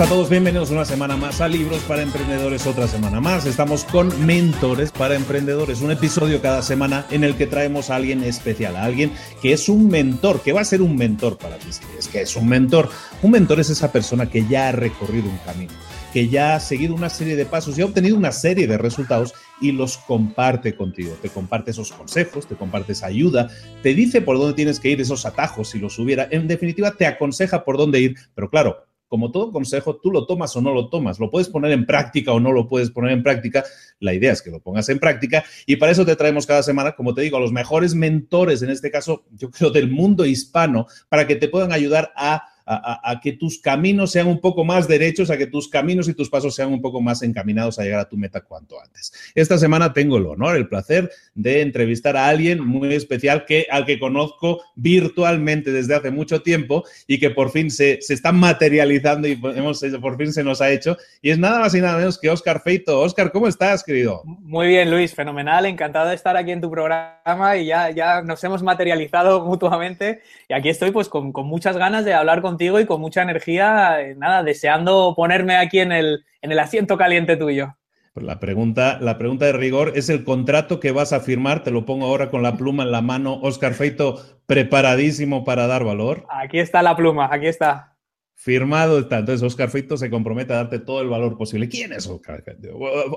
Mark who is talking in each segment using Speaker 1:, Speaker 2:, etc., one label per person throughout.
Speaker 1: a todos, bienvenidos una semana más a Libros para Emprendedores, otra semana más. Estamos con Mentores para Emprendedores, un episodio cada semana en el que traemos a alguien especial, a alguien que es un mentor, que va a ser un mentor para ti. Es que es un mentor. Un mentor es esa persona que ya ha recorrido un camino, que ya ha seguido una serie de pasos y ha obtenido una serie de resultados y los comparte contigo. Te comparte esos consejos, te comparte esa ayuda, te dice por dónde tienes que ir, esos atajos si los hubiera. En definitiva, te aconseja por dónde ir, pero claro, como todo consejo, tú lo tomas o no lo tomas, lo puedes poner en práctica o no lo puedes poner en práctica. La idea es que lo pongas en práctica y para eso te traemos cada semana, como te digo, a los mejores mentores, en este caso, yo creo, del mundo hispano, para que te puedan ayudar a a, que tus caminos sean un poco más derechos, a que tus caminos y tus pasos sean un poco más encaminados a llegar a tu meta cuanto antes. Esta semana tengo el honor, el placer de entrevistar a alguien muy especial que, al que conozco virtualmente desde hace mucho tiempo y que por fin se, se está materializando y hemos, por fin se nos ha hecho. Y es nada más y nada menos que Oscar Feito. Oscar, ¿cómo estás, querido?
Speaker 2: Muy bien, Luis, fenomenal. Encantado de estar aquí en tu programa y ya, ya nos hemos materializado mutuamente. Y aquí estoy pues con, con muchas ganas de hablar con y con mucha energía, eh, nada, deseando ponerme aquí en el, en el asiento caliente tuyo.
Speaker 1: Pues la pregunta, la pregunta de rigor es el contrato que vas a firmar. Te lo pongo ahora con la pluma en la mano. Oscar Feito, preparadísimo para dar valor.
Speaker 2: Aquí está la pluma, aquí está.
Speaker 1: Firmado. Entonces, Oscar Feito se compromete a darte todo el valor posible. ¿Quién es Oscar?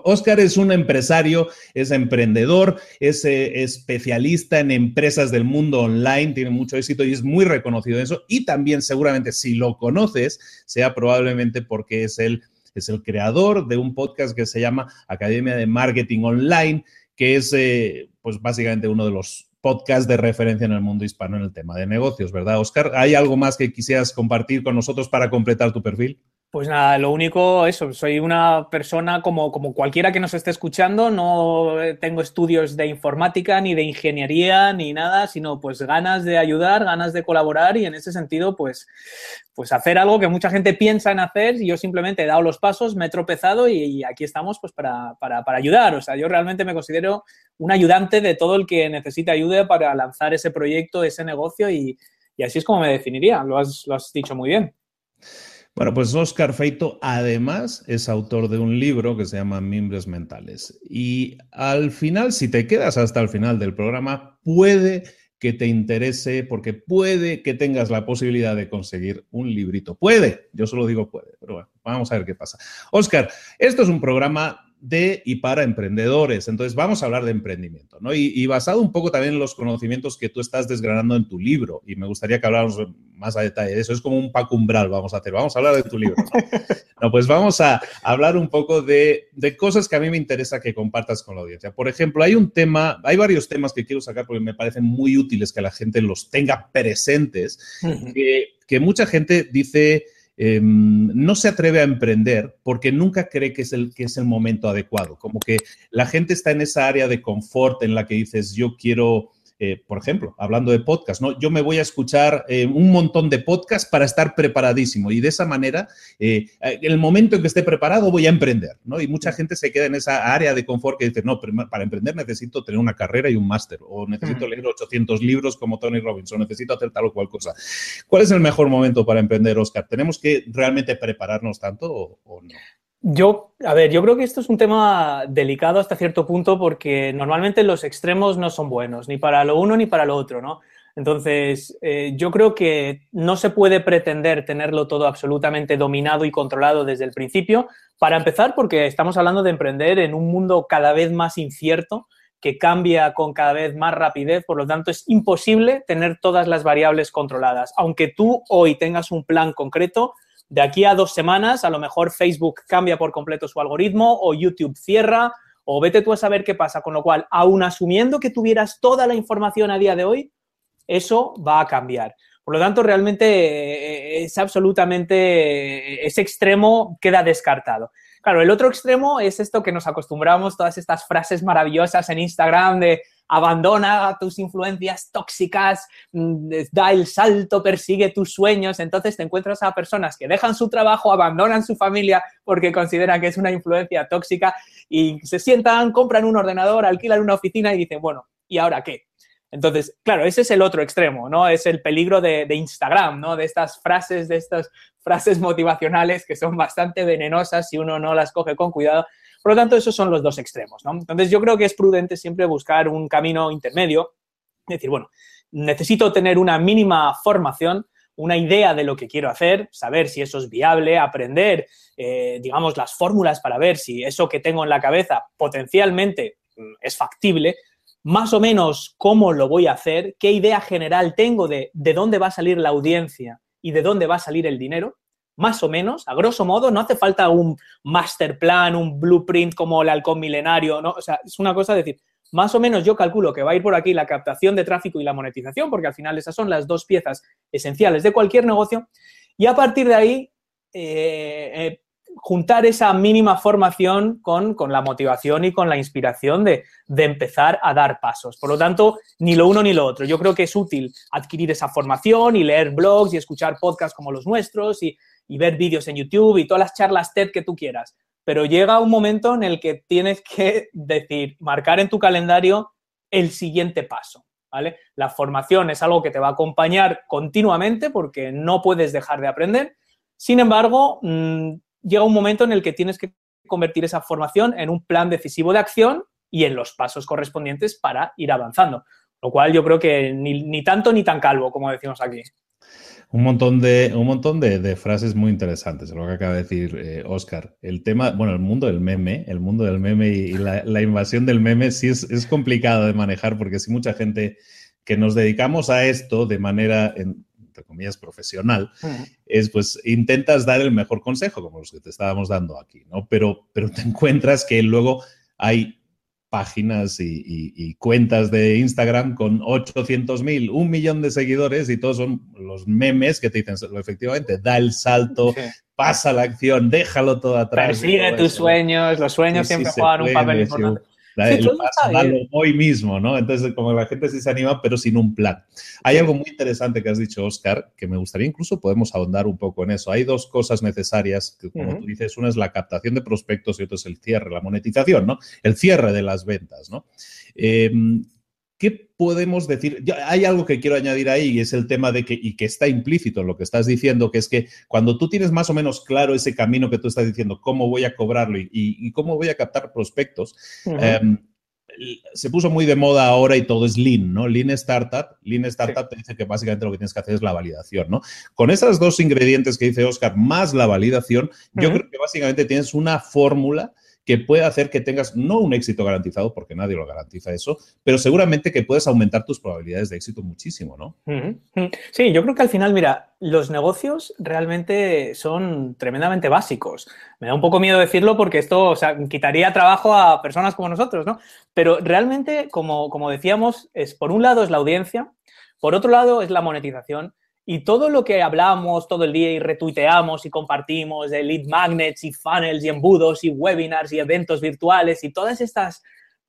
Speaker 1: Oscar es un empresario, es emprendedor, es eh, especialista en empresas del mundo online, tiene mucho éxito y es muy reconocido en eso. Y también, seguramente, si lo conoces, sea probablemente porque es el, es el creador de un podcast que se llama Academia de Marketing Online, que es, eh, pues, básicamente uno de los podcast de referencia en el mundo hispano en el tema de negocios, ¿verdad, Oscar? ¿Hay algo más que quisieras compartir con nosotros para completar tu perfil?
Speaker 2: Pues nada, lo único, eso, soy una persona como, como cualquiera que nos esté escuchando, no tengo estudios de informática, ni de ingeniería, ni nada, sino pues ganas de ayudar, ganas de colaborar y en ese sentido, pues, pues hacer algo que mucha gente piensa en hacer y yo simplemente he dado los pasos, me he tropezado y, aquí estamos pues para, para, para, ayudar. O sea, yo realmente me considero un ayudante de todo el que necesite ayuda para lanzar ese proyecto, ese negocio y, y así es como me definiría, lo has, lo has dicho muy bien.
Speaker 1: Bueno, pues Oscar Feito además es autor de un libro que se llama Mimbres Mentales. Y al final, si te quedas hasta el final del programa, puede que te interese porque puede que tengas la posibilidad de conseguir un librito. Puede, yo solo digo puede, pero bueno, vamos a ver qué pasa. Oscar, esto es un programa de y para emprendedores. Entonces, vamos a hablar de emprendimiento, ¿no? Y, basado un poco también en los conocimientos que tú estás desgranando en tu libro, y me gustaría que habláramos más a detalle de eso. Es como un pack umbral, vamos a hacer. Vamos a hablar de tu libro. ¿no? pues vamos a hablar un poco de, de, cosas que a mí me interesa que compartas con la audiencia. Por ejemplo, hay un tema, hay varios temas que quiero sacar porque me parecen muy útiles que la gente los tenga presentes, que, que mucha gente dice Em, no se atreve a emprender porque nunca cree que es, el, que es el momento adecuado. Como que la gente está en esa área de confort en la que dices, yo quiero eh, por ejemplo, hablando de podcast, ¿no? Yo me voy a escuchar eh, un montón de podcasts para estar preparadísimo y de esa manera, eh, en el momento en que esté preparado, voy a emprender, ¿no? Y mucha gente se queda en esa área de confort que dice, no, para emprender necesito tener una carrera y un máster, o necesito leer 800 libros como Tony Robbins, o necesito hacer tal o cual cosa. ¿Cuál es el mejor momento para emprender, Oscar? ¿Tenemos que realmente prepararnos tanto o no?
Speaker 2: Yo, a ver, yo creo que esto es un tema delicado hasta cierto punto porque normalmente los extremos no son buenos, ni para lo uno ni para lo otro, ¿no? Entonces, eh, yo creo que no se puede pretender tenerlo todo absolutamente dominado y controlado desde el principio. Para empezar, porque estamos hablando de emprender en un mundo cada vez más incierto, que cambia con cada vez más rapidez, por lo tanto es imposible tener todas las variables controladas. Aunque tú hoy tengas un plan concreto, de aquí a dos semanas a lo mejor Facebook cambia por completo su algoritmo o YouTube cierra o vete tú a saber qué pasa. Con lo cual, aún asumiendo que tuvieras toda la información a día de hoy, eso va a cambiar. Por lo tanto, realmente eh, es absolutamente, ese extremo queda descartado. Claro, el otro extremo es esto que nos acostumbramos, todas estas frases maravillosas en Instagram de abandona tus influencias tóxicas, mm, da el salto, persigue tus sueños. Entonces te encuentras a personas que dejan su trabajo, abandonan su familia porque consideran que es una influencia tóxica y se sientan, compran un ordenador, alquilan una oficina y dicen, bueno, ¿y ahora qué? Entonces, claro, ese es el otro extremo, ¿no? Es el peligro de, Instagram, ¿no? De estas frases, de estas frases motivacionales que son bastante venenosas si uno no las coge con cuidado. Por lo tanto, esos son los dos extremos, ¿no? Entonces, yo creo que es prudente siempre buscar un camino intermedio, es decir, bueno, necesito tener una mínima formación, una idea de lo que quiero hacer, saber si eso es viable, aprender, eh, digamos, las fórmulas para ver si eso que tengo en la cabeza potencialmente mm, es factible, más o menos cómo lo voy a hacer, qué idea general tengo de, de dónde va a salir la audiencia y de dónde va a salir el dinero, más o menos, a grosso modo, no hace falta un master plan, un blueprint como el halcón milenario, ¿no? O sea, es una cosa de decir, más o menos yo calculo que va a ir por aquí la captación de tráfico y la monetización, porque al final esas son las dos piezas esenciales de cualquier negocio, y a partir de ahí eh, eh, juntar esa mínima formación con, la motivación y con la inspiración de, empezar a dar pasos. Por lo tanto, ni lo uno ni lo otro. Yo creo que es útil adquirir esa formación y leer blogs y escuchar podcasts como los nuestros y, y ver vídeos en YouTube y todas las charlas TED que tú quieras. Pero llega un momento en el que tienes que decir, marcar en tu calendario el siguiente paso. ¿Vale? La formación es algo que te va a acompañar continuamente porque no puedes dejar de aprender. Sin embargo, mm, llega un momento en el que tienes que convertir esa formación en un plan decisivo de acción y en los pasos correspondientes para ir avanzando. Lo cual yo creo que ni, tanto ni tan calvo, como decimos aquí.
Speaker 1: Un montón de, un montón de, frases muy interesantes, lo que acaba de decir Oscar. Eh, el tema, bueno, el mundo del meme, el mundo del meme y, la, invasión del meme sí es, es, complicado de manejar porque si mucha gente que nos dedicamos a esto de manera, entre comillas, profesional, es pues intentas dar el mejor consejo, como los que te estábamos dando aquí, ¿no? Pero, pero te encuentras que luego hay páginas y, cuentas de Instagram con 800 mil, un millón de seguidores y todos son los memes que te dicen, efectivamente, da el salto, pasa la acción, déjalo todo atrás.
Speaker 2: Persigue tus sueños, los sueños siempre juegan un papel importante
Speaker 1: hoy mismo, ¿no? Entonces, como la gente sí se anima, pero sin un plan. Hay algo muy interesante que has dicho, Oscar, que me gustaría incluso podemos ahondar un poco en eso. Hay dos cosas necesarias, que como tú dices, una es la captación de prospectos y otra es el cierre, la monetización, ¿no? El cierre de las ventas, ¿no? Em, ¿Qué podemos decir? hay algo que quiero añadir ahí y es el tema de que, y que está implícito en lo que estás diciendo, que es que cuando tú tienes más o menos claro ese camino que tú estás diciendo, cómo voy a cobrarlo y, cómo voy a captar prospectos, em, se puso muy de moda ahora y todo es Lean, ¿no? Lean Startup. Lean Startup te dice que básicamente lo que tienes que hacer es la validación, ¿no? Con esos dos ingredientes que dice Oscar, más la validación, yo creo que básicamente tienes una fórmula que puede hacer que tengas no un éxito garantizado, porque nadie lo garantiza eso, pero seguramente que puedes aumentar tus probabilidades de éxito muchísimo, ¿no?
Speaker 2: Sí, yo creo que al final, mira, los negocios realmente son tremendamente básicos. Me da un poco miedo decirlo porque esto quitaría trabajo a personas como nosotros, ¿no? Pero realmente, como, como decíamos, es por un lado es la audiencia, por otro lado es la monetización y todo lo que hablamos todo el día y retuiteamos y compartimos de lead magnets y funnels y embudos y webinars y eventos virtuales y todas estas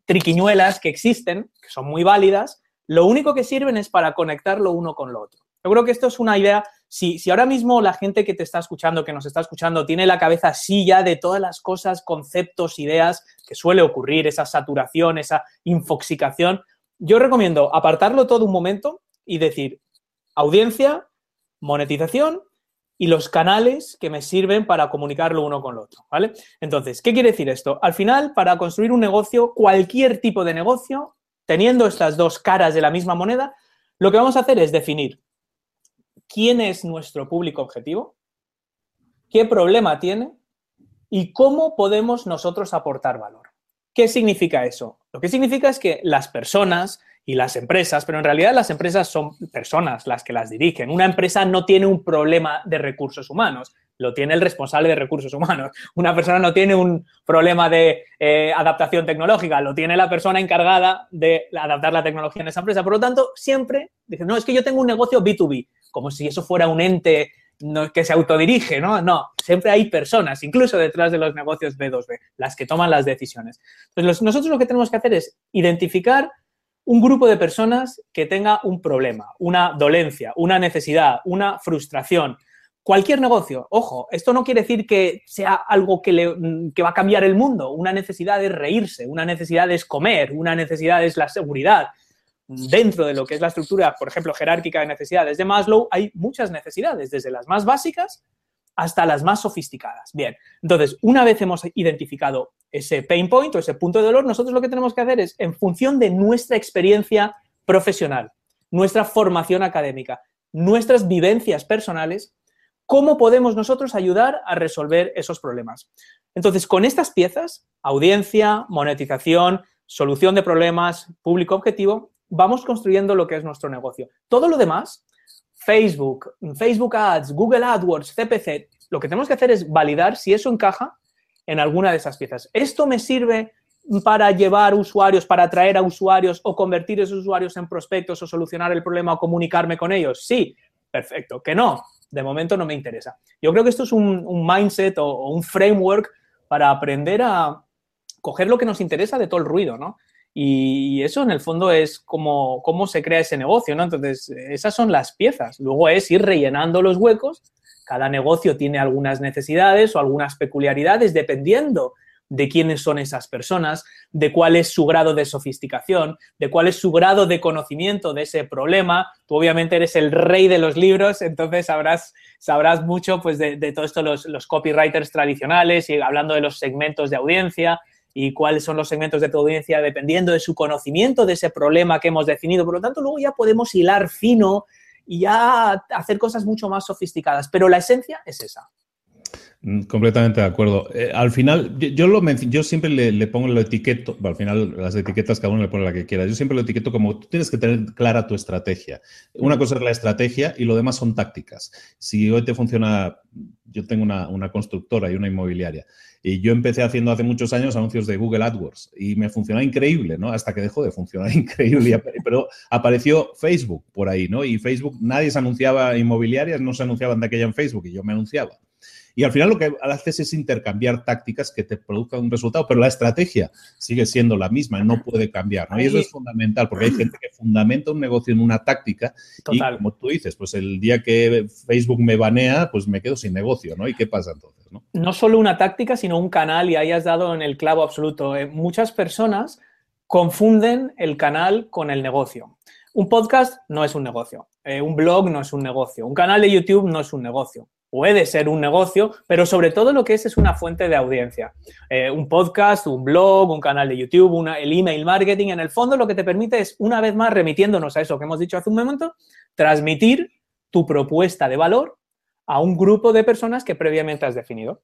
Speaker 2: triquiñuelas que existen, que son muy válidas, lo único que sirven es para conectar lo uno con lo otro. Yo creo que esto es una idea, si, si ahora mismo la gente que te está escuchando, que nos está escuchando, tiene la cabeza así ya de todas las cosas, conceptos, ideas que suele ocurrir, esa saturación, esa infoxicación, yo recomiendo apartarlo todo un momento y decir, audiencia, monetización y los canales que me sirven para comunicarlo uno con lo otro, ¿vale? Entonces, ¿qué quiere decir esto? Al final, para construir un negocio, cualquier tipo de negocio, teniendo estas dos caras de la misma moneda, lo que vamos a hacer es definir quién es nuestro público objetivo, qué problema tiene y cómo podemos nosotros aportar valor. ¿Qué significa eso? Lo que significa es que las personas y las empresas, pero en realidad las empresas son personas las que las dirigen. Una empresa no tiene un problema de recursos humanos, lo tiene el responsable de recursos humanos. Una persona no tiene un problema de eh, adaptación tecnológica, lo tiene la persona encargada de adaptar la tecnología en esa empresa. Por lo tanto, siempre dicen, no, es que yo tengo un negocio B2B, como si eso fuera un ente que se autodirige, ¿no? No, siempre hay personas, incluso detrás de los negocios B2B, las que toman las decisiones. Entonces, nosotros lo que tenemos que hacer es identificar un grupo de personas que tenga un problema, una dolencia, una necesidad, una frustración. Cualquier negocio, ojo, esto no quiere decir que sea algo que, le, va a cambiar el mundo. Una necesidad es reírse, una necesidad es comer, una necesidad es la seguridad. dentro de lo que es la estructura, por ejemplo, jerárquica de necesidades de Maslow, hay muchas necesidades, desde las más básicas hasta las más sofisticadas. Bien, entonces, una vez hemos identificado ese pain point o ese punto de dolor, nosotros lo que tenemos que hacer es, en función de nuestra experiencia profesional, nuestra formación académica, nuestras vivencias personales, cómo podemos nosotros ayudar a resolver esos problemas. Entonces, con estas piezas, audiencia, monetización, solución de problemas, público objetivo, vamos construyendo lo que es nuestro negocio. Todo lo demás, Facebook, Facebook Ads, Google AdWords, CPC, lo que tenemos que hacer es validar si eso encaja en alguna de esas piezas. ¿Esto me sirve para llevar usuarios, para atraer a usuarios o convertir esos usuarios en prospectos o solucionar el problema o comunicarme con ellos? Sí, perfecto. Que no, de momento no me interesa. Yo creo que esto es un, mindset o, un framework para aprender a coger lo que nos interesa de todo el ruido, ¿no? Y, eso en el fondo es como cómo se crea ese negocio, ¿no? Entonces, esas son las piezas. Luego es ir rellenando los huecos. Cada negocio tiene algunas necesidades o algunas peculiaridades dependiendo de quiénes son esas personas, de cuál es su grado de sofisticación, de cuál es su grado de conocimiento de ese problema. Tú obviamente eres el rey de los libros, entonces sabrás, sabrás mucho pues, de, de todo esto los, los copywriters tradicionales y hablando de los segmentos de audiencia, y cuáles son los segmentos de tu audiencia dependiendo de su conocimiento de ese problema que hemos definido. Por lo tanto, luego ya podemos hilar fino y ya hacer cosas mucho más sofisticadas. Pero la esencia es esa.
Speaker 1: Mm, completamente de acuerdo. Eh, al final, yo, siempre le, pongo lo etiqueto, al final las etiquetas cada uno le pone la que quiera. Yo siempre lo etiqueto como tú tienes que tener clara tu estrategia. Una cosa es la estrategia y lo demás son tácticas. Si hoy te funciona, yo tengo una constructora y una inmobiliaria y yo empecé haciendo hace muchos años anuncios de Google AdWords y me funcionaba increíble, ¿no? Hasta que dejó de funcionar increíble. Pero apareció Facebook por ahí, ¿no? Y Facebook, nadie se anunciaba inmobiliarias, no se anunciaban de aquella en Facebook y yo me anunciaba. Y al final lo que haces es intercambiar tácticas que te produzcan un resultado, pero la estrategia sigue siendo la misma, no puede cambiar. ¿no? Y eso es fundamental, porque hay gente que fundamenta un negocio en una táctica y como tú dices, pues el día que Facebook me banea, pues me quedo sin negocio, ¿no? ¿Y qué pasa entonces? No,
Speaker 2: no solo una táctica, sino un canal y ahí has dado en el clavo absoluto. Eh, muchas personas confunden el canal con el negocio. Un podcast no es un negocio, eh, un blog no es un negocio, un canal de YouTube no es un negocio puede ser un negocio, pero sobre todo lo que es es una fuente de audiencia. Eh, un podcast, un blog, un canal de YouTube, el email marketing, en el fondo lo que te permite es, una vez más, remitiéndonos a eso que hemos dicho hace un momento, transmitir tu propuesta de valor a un grupo de personas que previamente has definido.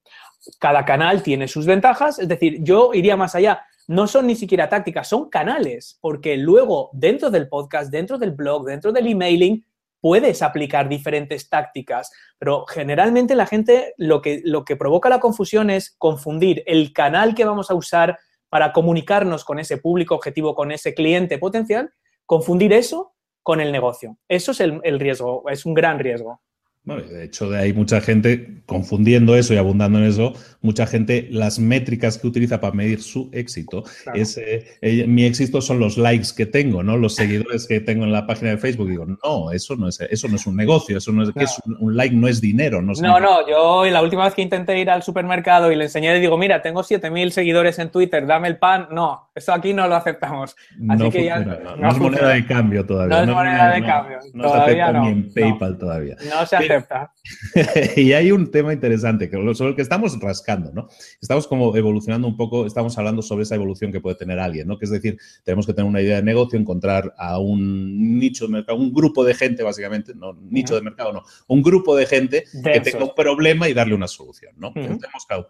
Speaker 2: Cada canal tiene sus ventajas, es decir, yo iría más allá. No son ni siquiera tácticas, son canales, porque luego dentro del podcast, dentro del blog, dentro del emailing, puedes aplicar diferentes tácticas, pero generalmente la gente lo que, lo que provoca la confusión es confundir el canal que vamos a usar para comunicarnos con ese público objetivo, con ese cliente potencial, confundir eso con el negocio. Eso es el riesgo, es un gran riesgo.
Speaker 1: Bueno, de hecho, hay mucha gente confundiendo eso y abundando en eso, mucha gente, las métricas que utiliza para medir su éxito, es, eh, eh, mi éxito son los likes que tengo, ¿no? Los seguidores que tengo en la página de Facebook. Digo, no, eso no es, eso no es un negocio, eso no es, un, like no es dinero. No,
Speaker 2: no, no, yo la última vez que intenté ir al supermercado y le enseñé, digo, mira, tengo 7.000 seguidores en Twitter, dame el pan. No, eso aquí no lo aceptamos.
Speaker 1: Así que ya, no, es moneda de cambio todavía.
Speaker 2: No es moneda de cambio. todavía no.
Speaker 1: Ni en PayPal todavía.
Speaker 2: No se acepta.
Speaker 1: y hay un tema interesante sobre el que estamos rascando, ¿no? Estamos como evolucionando un poco, estamos hablando sobre esa evolución que puede tener alguien, ¿no? Que es decir, tenemos que tener una idea de negocio, encontrar a un nicho de mercado, un grupo de gente, básicamente, no nicho de mercado, no, un grupo de gente que tenga un problema y darle una solución, ¿no?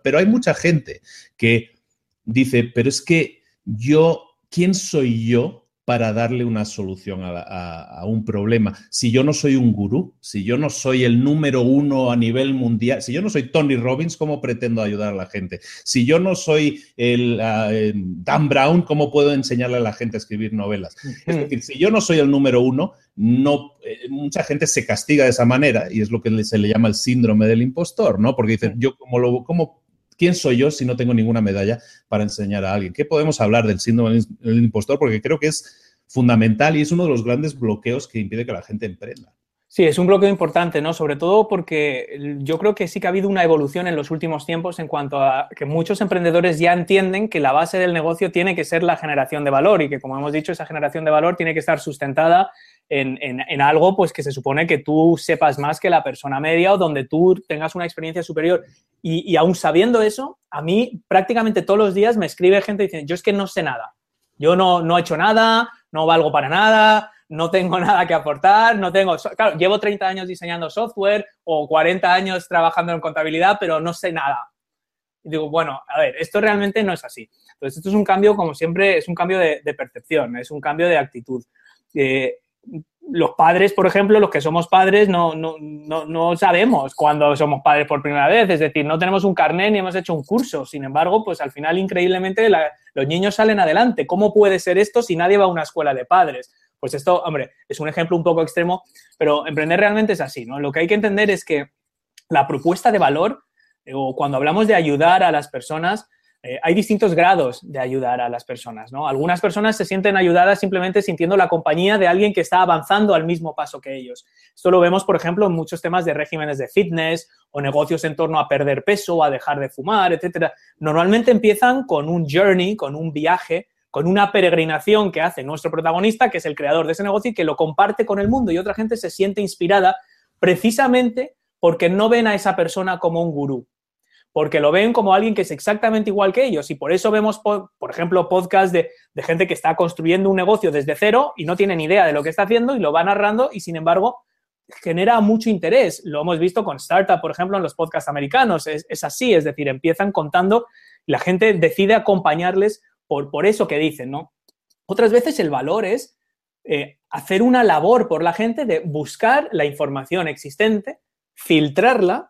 Speaker 1: Pero hay mucha gente que dice, pero es que yo, ¿quién soy yo para darle una solución a, un problema. Si yo no soy un gurú, si yo no soy el número uno a nivel mundial, si yo no soy Tony Robbins, ¿cómo pretendo ayudar a la gente? Si yo no soy el ah, Dan Brown, ¿cómo puedo enseñarle a la gente a escribir novelas? Es decir, si yo no soy el número uno, no, eh, mucha gente se castiga de esa manera y es lo que se le llama el síndrome del impostor, ¿no? Porque dicen, yo como lo, ¿cómo ¿Quién soy yo si no tengo ninguna medalla para enseñar a alguien? ¿Qué podemos hablar del síndrome del impostor? Porque creo que es fundamental y es uno de los grandes bloqueos que impide que la gente emprenda.
Speaker 2: Sí, es un bloqueo importante, ¿no? Sobre todo porque yo creo que sí que ha habido una evolución en los últimos tiempos en cuanto a que muchos emprendedores ya entienden que la base del negocio tiene que ser la generación de valor y que, como hemos dicho, esa generación de valor tiene que estar sustentada en, algo pues que se supone que tú sepas más que la persona media o donde tú tengas una experiencia superior. Y, y aún sabiendo eso, a mí prácticamente todos los días me escribe gente diciendo, yo es que no sé nada, yo no, no he hecho nada, no valgo para nada, no tengo nada que aportar, no tengo, claro, llevo 30 años diseñando software o 40 años trabajando en contabilidad, pero no sé nada. Digo, bueno, a ver, esto realmente no es así. Entonces, esto es un cambio, como siempre, es un cambio de, percepción, es un cambio de actitud. Eh, los padres, por ejemplo, los que somos padres, no, no, no, no, sabemos cuándo somos padres por primera vez. Es decir, no tenemos un carnet ni hemos hecho un curso. Sin embargo, pues al final, increíblemente, los niños salen adelante. ¿Cómo puede ser esto si nadie va a una escuela de padres? Pues esto, hombre, es un ejemplo un poco extremo, pero emprender realmente es así, ¿no? Lo que hay que entender es que la propuesta de valor, eh, o cuando hablamos de ayudar a las personas, eh, hay distintos grados de ayudar a las personas, ¿no? Algunas personas se sienten ayudadas simplemente sintiendo la compañía de alguien que está avanzando al mismo paso que ellos. Esto lo vemos, por ejemplo, en muchos temas de regímenes de fitness o negocios en torno a perder peso o a dejar de fumar, etcétera. Normalmente empiezan con un journey, con un viaje con una peregrinación que hace nuestro protagonista, que es el creador de ese negocio y que lo comparte con el mundo y otra gente se siente inspirada precisamente porque no ven a esa persona como un gurú, porque lo ven como alguien que es exactamente igual que ellos y por eso vemos, por, ejemplo, podcasts de, de, gente que está construyendo un negocio desde cero y no tiene ni idea de lo que está haciendo y lo va narrando y sin embargo genera mucho interés. Lo hemos visto con Startup, por ejemplo, en los podcasts americanos. Es, es así, es decir, empiezan contando la gente decide acompañarles por, eso que dicen, ¿no? Otras veces el valor es eh, hacer una labor por la gente de buscar la información existente, filtrarla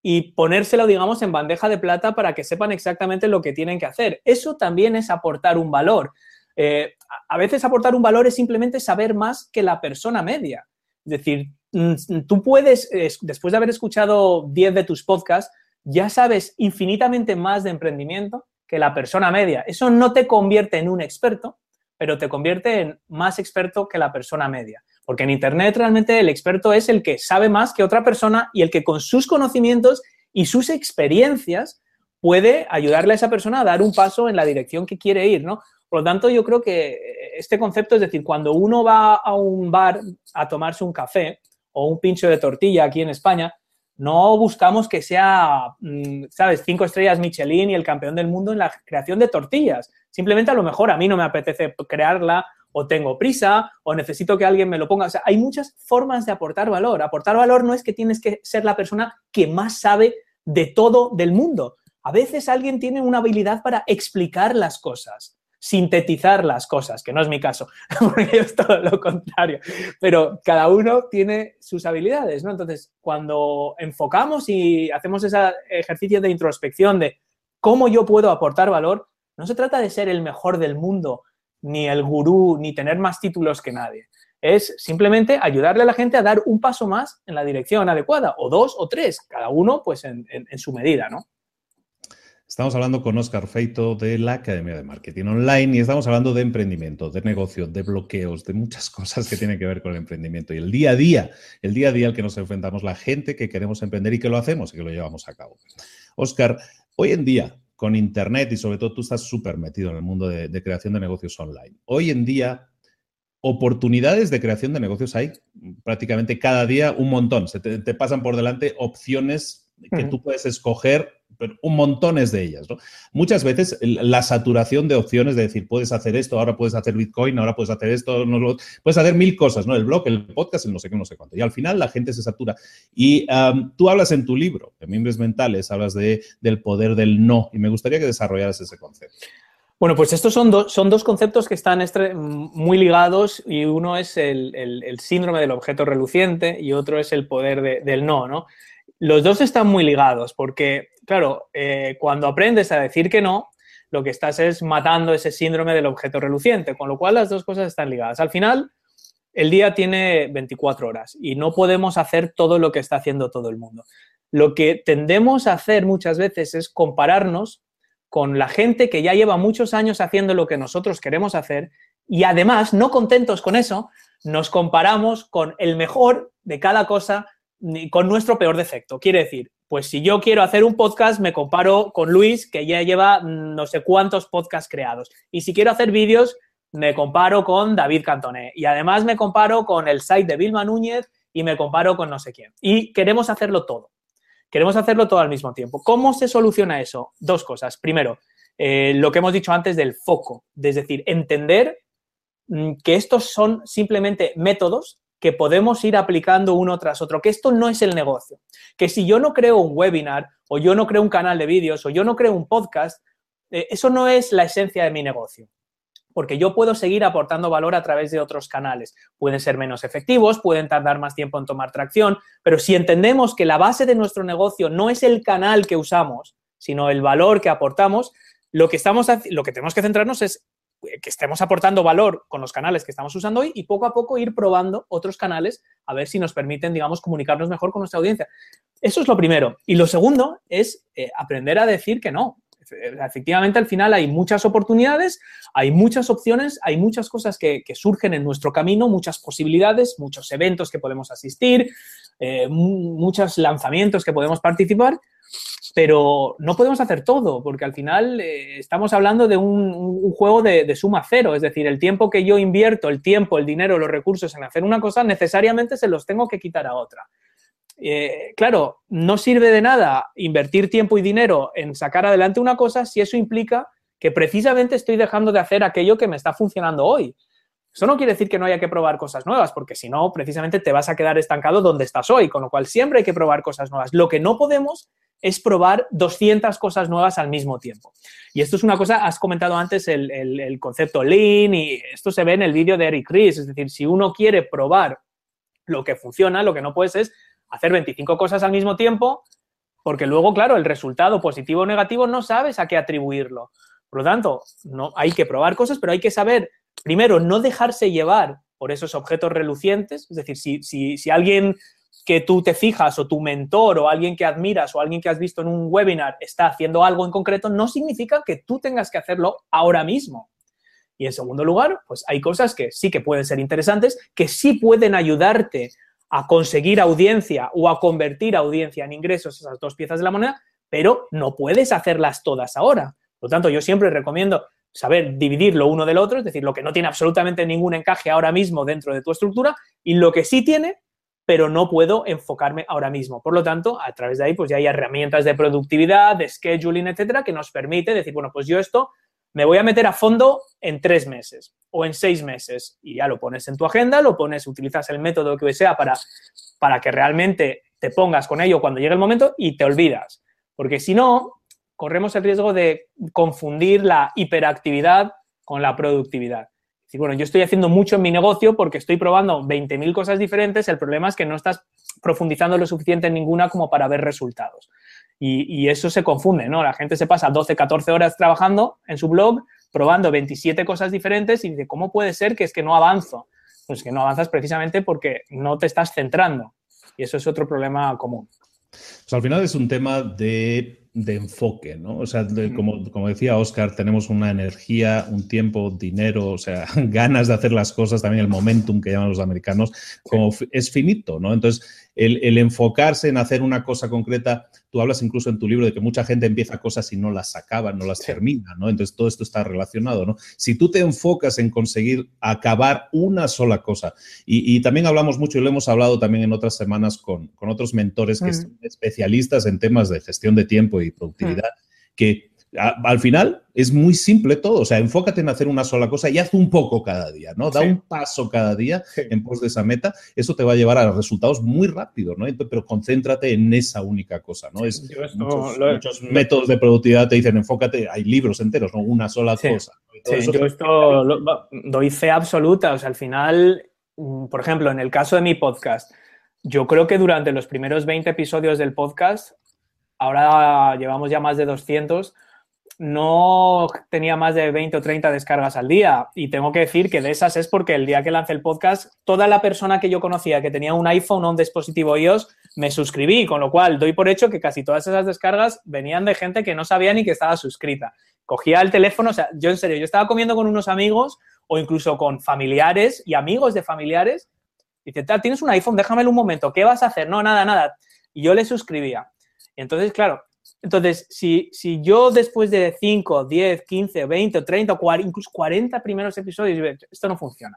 Speaker 2: y ponérsela, digamos, en bandeja de plata para que sepan exactamente lo que tienen que hacer. Eso también es aportar un valor. Eh, a veces aportar un valor es simplemente saber más que la persona media. Es decir, mm, tú puedes, después de haber escuchado 10 de tus podcasts, ya sabes infinitamente más de emprendimiento que la persona media. Eso no te convierte en un experto, pero te convierte en más experto que la persona media. Porque en Internet realmente el experto es el que sabe más que otra persona y el que con sus conocimientos y sus experiencias puede ayudarle a esa persona a dar un paso en la dirección que quiere ir, ¿no? Por lo tanto, yo creo que este concepto, es decir, cuando uno va a un bar a tomarse un café o un pincho de tortilla aquí en España, no buscamos que sea, mm, ¿sabes?, cinco estrellas Michelin y el campeón del mundo en la creación de tortillas. Simplemente a lo mejor a mí no me apetece crearla o tengo prisa o necesito que alguien me lo ponga. O sea, hay muchas formas de aportar valor. Aportar valor no es que tienes que ser la persona que más sabe de todo del mundo. A veces alguien tiene una habilidad para explicar las cosas sintetizar las cosas, que no es mi caso, porque es todo lo contrario. Pero cada uno tiene sus habilidades, ¿no? Entonces, cuando enfocamos y hacemos ese ejercicio de introspección de cómo yo puedo aportar valor, no se trata de ser el mejor del mundo, ni el gurú, ni tener más títulos que nadie. Es simplemente ayudarle a la gente a dar un paso más en la dirección adecuada, o dos o tres, cada uno pues en, en su medida, ¿no?
Speaker 1: Estamos hablando con Oscar Feito de la Academia de Marketing Online y estamos hablando de emprendimiento, de negocio, de bloqueos, de muchas cosas que tienen que ver con el emprendimiento y el día a día, el día a día al que nos enfrentamos la gente que queremos emprender y que lo hacemos y que lo llevamos a cabo. Oscar, hoy en día, con Internet y sobre todo tú estás súper metido en el mundo de, creación de negocios online. Hoy en día, oportunidades de creación de negocios hay prácticamente cada día un montón. Se te, pasan por delante opciones que tú puedes escoger un montones de ellas. ¿no? Muchas veces la saturación de opciones de decir, puedes hacer esto, ahora puedes hacer Bitcoin, ahora puedes hacer esto, no, puedes hacer mil cosas, ¿no? El blog, el podcast, el no sé qué, no sé cuánto. Y al final la gente se satura. Y tú hablas en tu libro, en Mimbres Mentales, hablas de, del poder del no, y me gustaría que desarrollaras ese concepto.
Speaker 2: Bueno, pues estos son, son dos conceptos que están muy ligados y uno es el, síndrome del objeto reluciente y otro es el poder del no, ¿no? Los dos están muy ligados porque claro, eh, cuando aprendes a decir que no, lo que estás es matando ese síndrome del objeto reluciente, con lo cual las dos cosas están ligadas. Al final, el día tiene 24 horas y no podemos hacer todo lo que está haciendo todo el mundo. Lo que tendemos a hacer muchas veces es compararnos con la gente que ya lleva muchos años haciendo lo que nosotros queremos hacer Y además, no contentos con eso, nos comparamos con el mejor de cada cosa, con nuestro peor defecto. Quiere decir, pues si yo quiero hacer un podcast, me comparo con Luis, que ya lleva no sé cuántos podcasts creados. Y si quiero hacer vídeos, me comparo con David Cantoné. Y además me comparo con el site de Vilma Núñez y me comparo con no sé quién. Y queremos hacerlo todo. Queremos hacerlo todo al mismo tiempo. ¿Cómo se soluciona eso? Dos cosas. Primero, eh, lo que hemos dicho antes del foco, es decir, entender mm, que estos son simplemente métodos que podemos ir aplicando uno tras otro, que esto no es el negocio, que si yo no creo un webinar o yo no creo un canal de vídeos o yo no creo un podcast, eh, eso no es la esencia de mi negocio porque yo puedo seguir aportando valor a través de otros canales. Pueden ser menos efectivos, pueden tardar más tiempo en tomar tracción, pero si entendemos que la base de nuestro negocio no es el canal que usamos, sino el valor que aportamos, lo que, estamos, lo que tenemos que centrarnos es que estemos aportando valor con los canales que estamos usando hoy y poco a poco ir probando otros canales a ver si nos permiten, digamos, comunicarnos mejor con nuestra audiencia. Eso es lo primero. Y lo segundo es eh, aprender a decir que no. Efectivamente, al final hay muchas oportunidades, hay muchas opciones, hay muchas cosas que, surgen en nuestro camino, muchas posibilidades, muchos eventos que podemos asistir, eh, muchos lanzamientos que podemos participar, pero no podemos hacer todo, porque al final eh, estamos hablando de un, juego de, suma cero, es decir, el tiempo que yo invierto, el tiempo, el dinero, los recursos en hacer una cosa, necesariamente se los tengo que quitar a otra. Eh, claro, no sirve de nada invertir tiempo y dinero en sacar adelante una cosa si eso implica que precisamente estoy dejando de hacer aquello que me está funcionando hoy. Eso no quiere decir que no haya que probar cosas nuevas, porque si no, precisamente te vas a quedar estancado donde estás hoy, con lo cual siempre hay que probar cosas nuevas. Lo que no podemos es probar 200 cosas nuevas al mismo tiempo. Y esto es una cosa, has comentado antes el, el concepto Lean y esto se ve en el vídeo de Eric Ries, es decir, si uno quiere probar lo que funciona, lo que no puedes es hacer 25 cosas al mismo tiempo, porque luego, claro, el resultado positivo o negativo no sabes a qué atribuirlo. Por lo tanto, no, hay que probar cosas, pero hay que saber, primero, no dejarse llevar por esos objetos relucientes. Es decir, si, si, si alguien que tú te fijas o tu mentor o alguien que admiras o alguien que has visto en un webinar está haciendo algo en concreto, no significa que tú tengas que hacerlo ahora mismo. Y en segundo lugar, pues hay cosas que sí que pueden ser interesantes, que sí pueden ayudarte a conseguir audiencia o a convertir audiencia en ingresos, esas dos piezas de la moneda, pero no puedes hacerlas todas ahora. Por lo tanto, yo siempre recomiendo saber dividir lo uno del otro, es decir, lo que no tiene absolutamente ningún encaje ahora mismo dentro de tu estructura y lo que sí tiene, pero no puedo enfocarme ahora mismo. Por lo tanto, a través de ahí, pues ya hay herramientas de productividad, de scheduling, etcétera, que nos permite decir, bueno, pues yo esto me voy a meter a fondo en tres meses o en seis meses y ya lo pones en tu agenda, lo pones, utilizas el método que sea para, para que realmente te pongas con ello cuando llegue el momento y te olvidas. Porque si no, corremos el riesgo de confundir la hiperactividad con la productividad. Y bueno, yo estoy haciendo mucho en mi negocio porque estoy probando 20.000 cosas diferentes, el problema es que no estás profundizando lo suficiente en ninguna como para ver resultados. Y, eso se confunde, ¿no? La gente se pasa 12, 14 horas trabajando en su blog, probando 27 cosas diferentes y dice, ¿cómo puede ser que es que no avanzo? Pues que no avanzas precisamente porque no te estás centrando. Y eso es otro problema común.
Speaker 1: Pues al final es un tema de de enfoque, ¿no? O sea, como, como, decía Oscar, tenemos una energía, un tiempo, dinero, o sea, ganas de hacer las cosas, también el momentum que llaman los americanos, como es finito, ¿no? Entonces, el, enfocarse en hacer una cosa concreta, tú hablas incluso en tu libro de que mucha gente empieza cosas y no las acaba, no las termina, ¿no? Entonces, todo esto está relacionado, ¿no? Si tú te enfocas en conseguir acabar una sola cosa, y, también hablamos mucho, y lo hemos hablado también en otras semanas con, otros mentores que son especialistas en temas de gestión de tiempo y productividad, que al final es muy simple todo, o sea, enfócate en hacer una sola cosa y haz un poco cada día, ¿no? Da un paso cada día en pos de esa meta, eso te va a llevar a resultados muy rápidos, ¿no? Pero concéntrate en esa única cosa, ¿no? Es, muchos, métodos de productividad te dicen enfócate, hay libros enteros, no una sola cosa.
Speaker 2: yo esto doy fe absoluta, o sea, al final, mm, por ejemplo, en el caso de mi podcast, yo creo que durante los primeros 20 episodios del podcast, ahora llevamos ya más de 200, no tenía más de 20 o 30 descargas al día. Y tengo que decir que de esas es porque el día que lancé el podcast, toda la persona que yo conocía que tenía un iPhone o un dispositivo iOS, me suscribí, con lo cual doy por hecho que casi todas esas descargas venían de gente que no sabía ni que estaba suscrita. Cogía el teléfono, o sea, yo en serio, yo estaba comiendo con unos amigos o incluso con familiares y amigos de familiares. Dice, tal, tienes un iPhone, déjamelo un momento, ¿qué vas a hacer? No, nada, nada. Y yo le suscribía. Y entonces, claro, entonces, si, si yo después de 5, 10, 15, 20, 30, 40, incluso 40 primeros episodios, esto no funciona.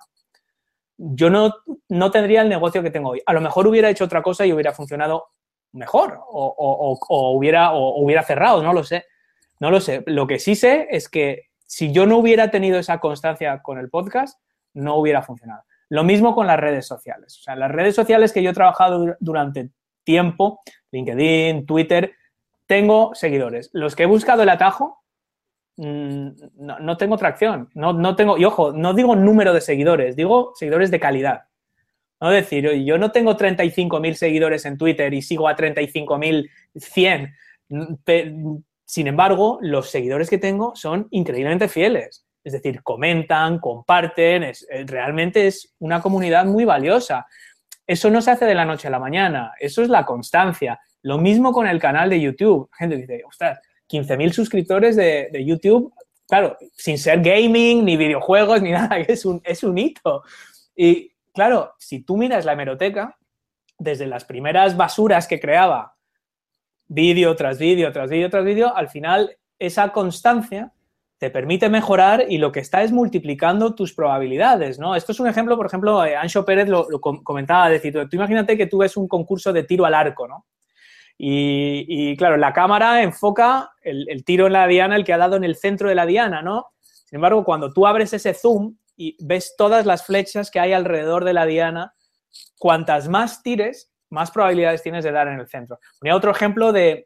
Speaker 2: Yo no, no tendría el negocio que tengo hoy. A lo mejor hubiera hecho otra cosa y hubiera funcionado mejor o, hubiera, o hubiera cerrado, no lo sé. No lo sé. Lo que sí sé es que si yo no hubiera tenido esa constancia con el podcast, no hubiera funcionado. Lo mismo con las redes sociales. O sea, las redes sociales que yo he trabajado durante tiempo, LinkedIn, Twitter, tengo seguidores. Los que he buscado el atajo, mm, no, tengo tracción. No, no, tengo, y ojo, no digo número de seguidores, digo seguidores de calidad. No decir, yo no tengo 35.000 seguidores en Twitter y sigo a 35.100. Sin embargo, los seguidores que tengo son increíblemente fieles. Es decir, comentan, comparten, es, eh, realmente es una comunidad muy valiosa. Eso no se hace de la noche a la mañana, eso es la constancia. Lo mismo con el canal de YouTube. gente dice, ostras, 15.000 suscriptores de, YouTube, claro, sin ser gaming, ni videojuegos, ni nada, es un, es un hito. Y claro, si tú miras la hemeroteca, desde las primeras basuras que creaba vídeo tras vídeo, tras vídeo, tras vídeo, al final esa constancia te permite mejorar y lo que está es multiplicando tus probabilidades, ¿no? Esto es un ejemplo, por ejemplo, eh, Ancho Pérez lo, comentaba, decir, tú imagínate que tú ves un concurso de tiro al arco, ¿no? Y, claro, la cámara enfoca el, tiro en la diana, el que ha dado en el centro de la diana, ¿no? Sin embargo, cuando tú abres ese zoom y ves todas las flechas que hay alrededor de la diana, cuantas más tires, más probabilidades tienes de dar en el centro. Ponía otro ejemplo de,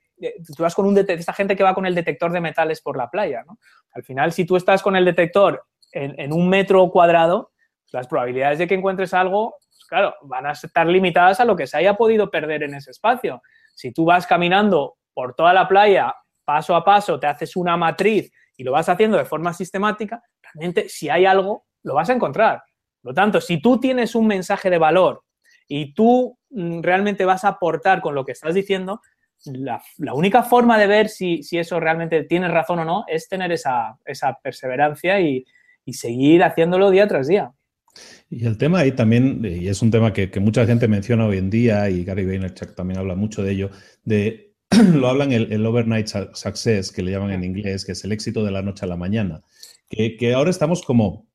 Speaker 2: tú vas con un esta gente que va con el detector de metales por la playa, ¿no? Al final, si tú estás con el detector en, un metro cuadrado, las probabilidades de que encuentres algo, pues claro, van a estar limitadas a lo que se haya podido perder en ese espacio. Si tú vas caminando por toda la playa, paso a paso, te haces una matriz y lo vas haciendo de forma sistemática, realmente si hay algo, lo vas a encontrar. Por lo tanto, si tú tienes un mensaje de valor y tú mm, realmente vas a aportar con lo que estás diciendo, la, única forma de ver si, eso realmente tiene razón o no es tener esa, perseverancia y, seguir haciéndolo día tras día.
Speaker 1: Y el tema ahí también, y es un tema que, mucha gente menciona hoy en día, y Gary Vaynerchuk también habla mucho de ello, de lo hablan el, el, overnight success, que le llaman en inglés, que es el éxito de la noche a la mañana. Que, que ahora estamos como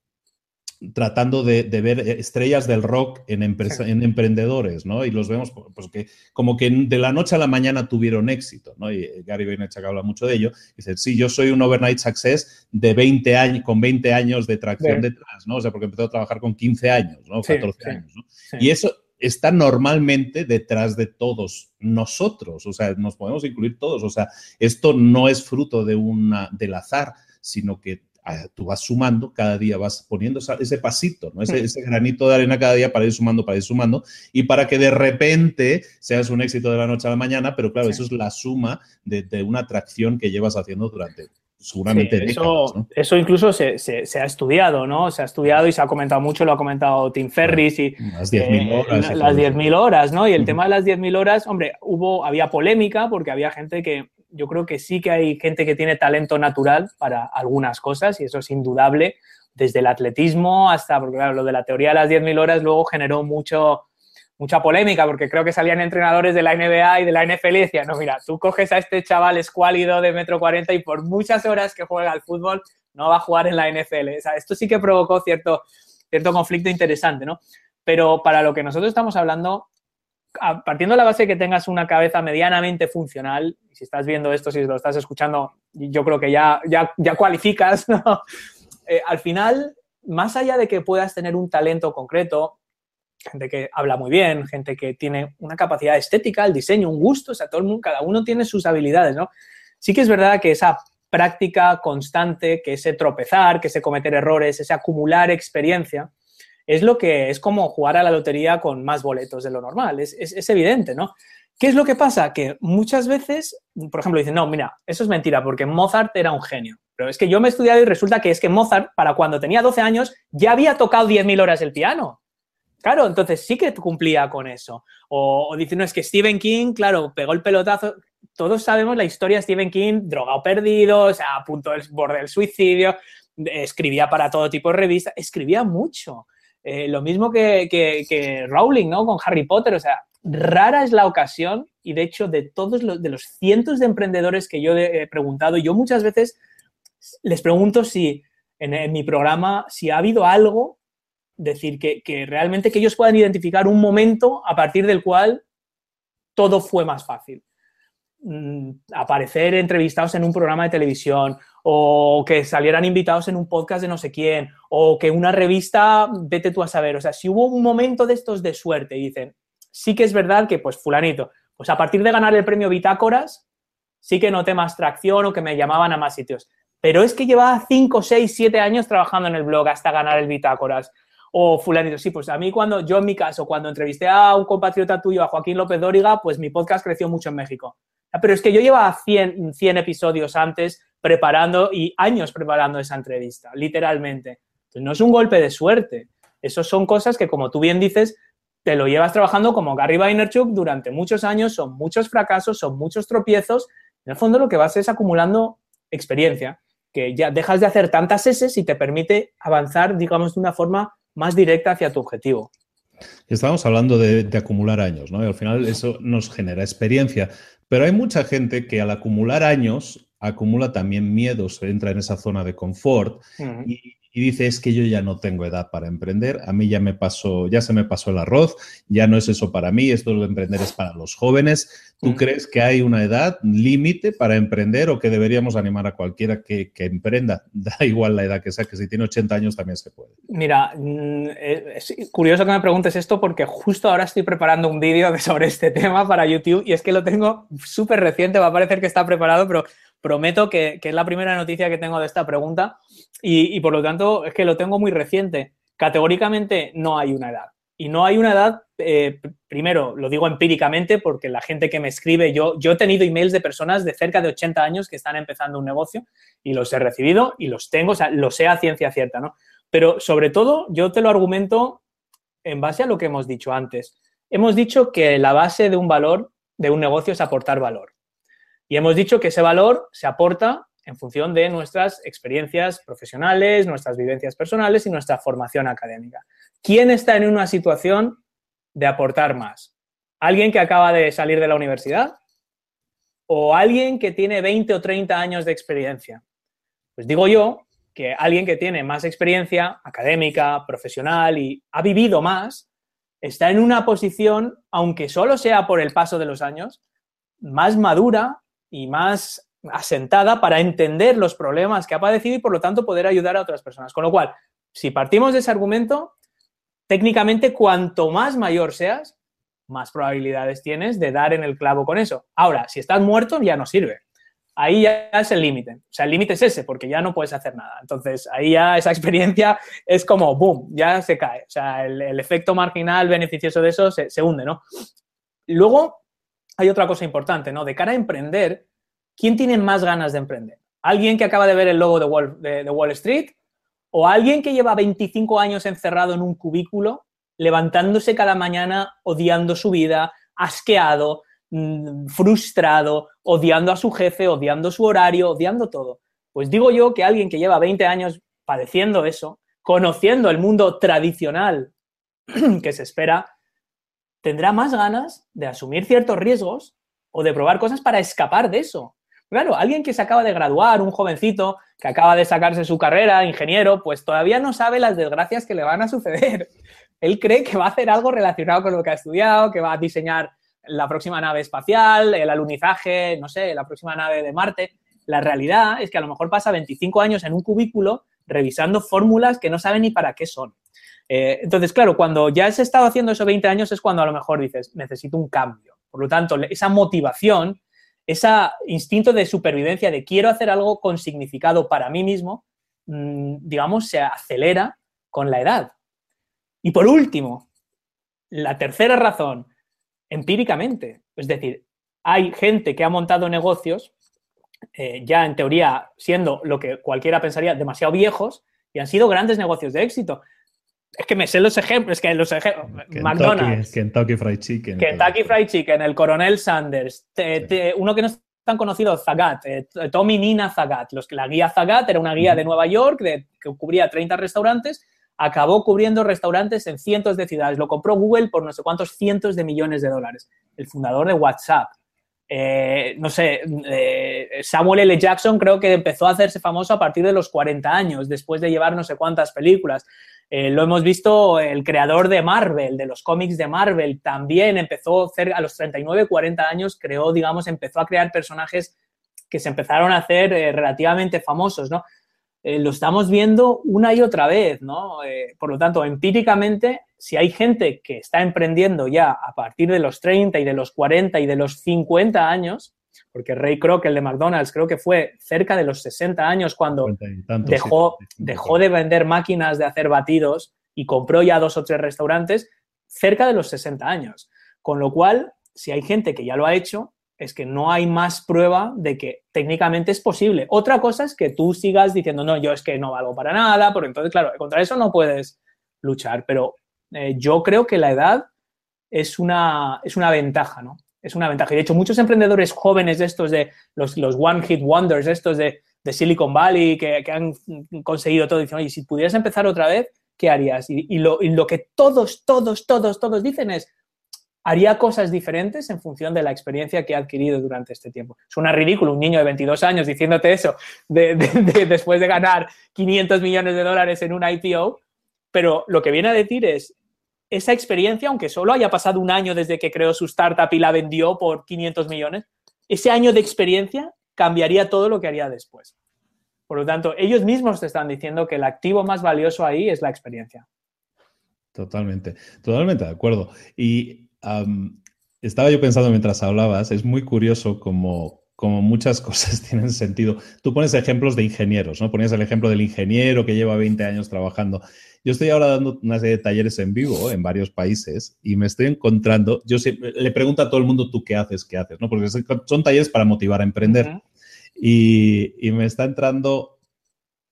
Speaker 1: tratando de, ver estrellas del rock en, en emprendedores, ¿no? Y los vemos pues, que como que de la noche a la mañana tuvieron éxito, ¿no? Y Gary Vaynerchuk habla mucho de ello. Dice, sí, yo soy un overnight success de 20 años, con 20 años de tracción detrás, ¿no? O sea, porque empezó a trabajar con 15 años, ¿no? 14 años, ¿no? Y eso está normalmente detrás de todos nosotros, o sea, nos podemos incluir todos, o sea, esto no es fruto de una, del azar, sino que tú vas sumando, cada día vas poniendo ese pasito, ¿no? Ese, ese, granito de arena cada día para ir sumando, para ir sumando, y para que de repente seas un éxito de la noche a la mañana, pero claro, eso es la suma de, una atracción que llevas haciendo durante seguramente
Speaker 2: eso, eso incluso se, se, ha estudiado, ¿no? Se ha estudiado y se ha comentado mucho, lo ha comentado Tim Ferris y
Speaker 1: las 10.000 eh, horas.
Speaker 2: las 10.000 horas, ¿no? Y el tema de las 10.000 horas, hombre, hubo, había polémica porque había gente que yo creo que sí que hay gente que tiene talento natural para algunas cosas y eso es indudable, desde el atletismo hasta, porque claro, lo de la teoría de las 10.000 horas luego generó mucho, mucha polémica porque creo que salían entrenadores de la NBA y de la NFL y decían, no, mira, tú coges a este chaval escuálido de metro 40 y por muchas horas que juega al fútbol no va a jugar en la NFL. O sea, esto sí que provocó cierto, cierto conflicto interesante, ¿no? Pero para lo que nosotros estamos hablando, partiendo de la base que tengas una cabeza medianamente funcional, si estás viendo esto, si lo estás escuchando, yo creo que ya, ya, ya cualificas. Eh, al final, más allá de que puedas tener un talento concreto, gente que habla muy bien, gente que tiene una capacidad estética, el diseño, un gusto, o sea, todo el mundo, cada uno tiene sus habilidades, ¿no? Sí que es verdad que esa práctica constante, que ese tropezar, que ese cometer errores, ese acumular experiencia, es lo que es como jugar a la lotería con más boletos de lo normal, es, evidente, ¿no? ¿Qué es lo que pasa? Que muchas veces, por ejemplo, dicen, no, mira, eso es mentira, porque Mozart era un genio. Pero es que yo me he estudiado y resulta que es que Mozart, para cuando tenía 12 años, ya había tocado 10.000 horas el piano. Claro, entonces sí que cumplía con eso. O, o dicen, no, es que Stephen King, claro, pegó el pelotazo. Todos sabemos la historia de Stephen King, drogado perdido, o sea, a punto del borde del suicidio. escribía para todo tipo de revistas, escribía mucho. Eh, lo mismo que, que, Rowling, ¿no? Con Harry Potter, o sea, rara es la ocasión y de hecho de todos los, de los cientos de emprendedores que yo he preguntado, yo muchas veces les pregunto si en, mi programa, si ha habido algo, decir, que, que realmente que ellos puedan identificar un momento a partir del cual todo fue más fácil. Mm, aparecer entrevistados en un programa de televisión o que salieran invitados en un podcast de no sé quién o que una revista, vete tú a saber. O sea, si hubo un momento de estos de suerte dicen, sí que es verdad que pues fulanito, pues a partir de ganar el premio Bitácoras, sí que noté más tracción o que me llamaban a más sitios. Pero es que llevaba 5, 6, 7 años trabajando en el blog hasta ganar el Bitácoras o fulanito. Sí, pues a mí cuando, yo en mi caso, cuando entrevisté a un compatriota tuyo, a Joaquín López Dóriga, pues mi podcast creció mucho en México. Ah, pero es que yo llevaba 100, 100 episodios antes preparando y años preparando esa entrevista, literalmente. No es un golpe de suerte. Esas son cosas que, como tú bien dices, te lo llevas trabajando como Gary Vaynerchuk durante muchos años, son muchos fracasos, son muchos tropiezos. En el fondo lo que vas es acumulando experiencia, que ya dejas de hacer tantas S y te permite avanzar, digamos, de una forma más directa hacia tu objetivo.
Speaker 1: Estamos hablando de, acumular años, ¿no? Y al final eso nos genera experiencia. Pero hay mucha gente que al acumular años acumula también miedos, entra en esa zona de confort y, y dice, es que yo ya no tengo edad para emprender, a mí ya me pasó, ya se me pasó el arroz, ya no es eso para mí, esto de emprender es para los jóvenes. ¿Tú crees que hay una edad límite para emprender o que deberíamos animar a cualquiera que, emprenda? Da igual la edad que sea, que si tiene 80 años también se puede.
Speaker 2: Mira, mm, es curioso que me preguntes esto porque justo ahora estoy preparando un vídeo sobre este tema para YouTube y es que lo tengo súper reciente, va a parecer que está preparado, pero prometo que, es la primera noticia que tengo de esta pregunta y, por lo tanto es que lo tengo muy reciente. Categóricamente no hay una edad. Y no hay una edad, eh, primero, lo digo empíricamente porque la gente que me escribe, yo, yo he tenido emails de personas de cerca de 80 años que están empezando un negocio y los he recibido y los tengo, o sea, lo sé a ciencia cierta, ¿no? Pero sobre todo yo te lo argumento en base a lo que hemos dicho antes. Hemos dicho que la base de un valor, de un negocio, es aportar valor. Y hemos dicho que ese valor se aporta en función de nuestras experiencias profesionales, nuestras vivencias personales y nuestra formación académica. ¿Quién está en una situación de aportar más? ¿Alguien que acaba de salir de la universidad? ¿O alguien que tiene 20 o 30 años de experiencia? Pues digo yo que alguien que tiene más experiencia académica, profesional y ha vivido más, está en una posición, aunque solo sea por el paso de los años, más madura y más asentada para entender los problemas que ha padecido y por lo tanto poder ayudar a otras personas. Con lo cual, si partimos de ese argumento, técnicamente cuanto más mayor seas, más probabilidades tienes de dar en el clavo con eso. Ahora, si estás muerto, ya no sirve. Ahí ya es el límite. O sea, el límite es ese, porque ya no puedes hacer nada. Entonces, ahí ya esa experiencia es como, boom, ya se cae. O sea, el, efecto marginal beneficioso de eso se, se hunde, ¿no? Luego, hay otra cosa importante, ¿no? De cara a emprender, ¿quién tiene más ganas de emprender? ¿Alguien que acaba de ver el logo de Wall, de, Wall Street? ¿O alguien que lleva 25 años encerrado en un cubículo, levantándose cada mañana odiando su vida, asqueado, mm, frustrado, odiando a su jefe, odiando su horario, odiando todo? Pues digo yo que alguien que lleva 20 años padeciendo eso, conociendo el mundo tradicional que se espera, tendrá más ganas de asumir ciertos riesgos o de probar cosas para escapar de eso. Claro, alguien que se acaba de graduar, un jovencito que acaba de sacarse su carrera, ingeniero, pues todavía no sabe las desgracias que le van a suceder. Él cree que va a hacer algo relacionado con lo que ha estudiado, que va a diseñar la próxima nave espacial, el alunizaje, no sé, la próxima nave de Marte. La realidad es que a lo mejor pasa 25 años en un cubículo revisando fórmulas que no sabe ni para qué son. Eh, entonces, claro, cuando ya has estado haciendo eso 20 años es cuando a lo mejor dices, necesito un cambio. Por lo tanto, esa motivación, ese instinto de supervivencia de quiero hacer algo con significado para mí mismo, mm, digamos, se acelera con la edad. Y por último, la tercera razón, empíricamente, es decir, hay gente que ha montado negocios, eh, ya en teoría siendo lo que cualquiera pensaría demasiado viejos, y han sido grandes negocios de éxito es que me sé los ejemplos, que los ejemplos, McDonald's,
Speaker 1: Kentucky Fried Chicken.
Speaker 2: Kentucky Fried Chicken, el Coronel Sanders, uno que no está tan conocido Zagat, eh, Tommy Nina Zagat. Los, la guía Zagat era una guía de Nueva York de, que cubría 30 restaurantes, acabó cubriendo restaurantes en cientos de ciudades. Lo compró Google por no sé cuántos cientos de millones de dólares. El fundador de WhatsApp. Eh, no sé, eh, Samuel L. Jackson creo que empezó a hacerse famoso a partir de los 40 años, después de llevar no sé cuántas películas. Eh, lo hemos visto, el creador de Marvel, de los cómics de Marvel, también empezó a los 39, 40 años, creó, digamos, empezó a crear personajes que se empezaron a hacer relativamente famosos, ¿no? Lo estamos viendo una y otra vez, ¿no? por lo tanto, empíricamente si hay gente que está emprendiendo ya a partir de los 30 y de los 40 y de los 50 años, porque Ray Kroc, el de McDonald's, creo que fue cerca de los 60 años cuando dejó, dejó de vender máquinas de hacer batidos y compró ya dos o tres restaurantes cerca de los 60 años. Con lo cual, si hay gente que ya lo ha hecho, es que no hay más prueba de que técnicamente es posible. Otra cosa es que tú sigas diciendo, no, yo es que no valgo para nada, porque entonces, claro, contra eso no puedes luchar, pero eh, yo creo que la edad es una, es una ventaja, ¿no? Es una ventaja. Y de hecho, muchos emprendedores jóvenes de estos, de los, los One Hit Wonders, estos de, de Silicon Valley, que, han conseguido todo, dicen, oye, si pudieras empezar otra vez, ¿qué harías? Y, y, lo, y lo que todos, todos, todos, todos dicen es, haría cosas diferentes en función de la experiencia que ha adquirido durante este tiempo. Suena ridículo un niño de 22 años diciéndote eso de, de, de, después de ganar 500 millones de dólares en un IPO, pero lo que viene a decir es, esa experiencia, aunque solo haya pasado un año desde que creó su startup y la vendió por 500 millones, ese año de experiencia cambiaría todo lo que haría después. Por lo tanto, ellos mismos te están diciendo que el activo más valioso ahí es la experiencia.
Speaker 1: Totalmente, totalmente de acuerdo. Y estaba yo pensando mientras hablabas, es muy curioso como, como muchas cosas tienen sentido. Tú pones ejemplos de ingenieros, ¿no? Ponías el ejemplo del ingeniero que lleva 20 años trabajando. Yo estoy ahora dando una serie de talleres en vivo en varios países y me estoy encontrando, yo le pregunto a todo el mundo, ¿tú qué haces? ¿Qué haces? ¿No? Porque son talleres para motivar a emprender. y, y me está entrando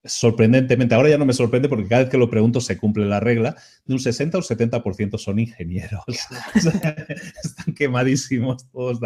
Speaker 1: sorprendentemente, ahora ya no me sorprende porque cada vez que lo pregunto se cumple la regla, de un 60 o 70% son ingenieros. Están quemadísimos todos,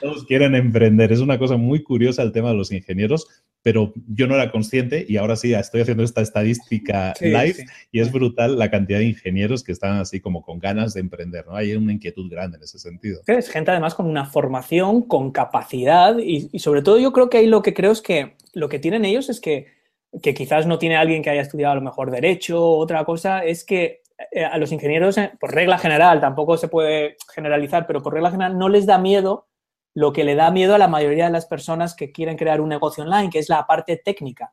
Speaker 1: todos quieren emprender. Es una cosa muy curiosa el tema de los ingenieros, pero yo no era consciente y ahora sí estoy haciendo esta estadística live y es brutal la cantidad de ingenieros que están así como con ganas de emprender, ¿no? Hay una inquietud grande en ese sentido.
Speaker 2: Es gente además con una formación, con capacidad y, y sobre todo yo creo que ahí lo que creo es que lo que tienen ellos es que que quizás no tiene alguien que haya estudiado a lo mejor derecho, otra cosa, es que eh, a los ingenieros, eh, por regla general, tampoco se puede generalizar, pero por regla general no les da miedo lo que le da miedo a la mayoría de las personas que quieren crear un negocio online, que es la parte técnica,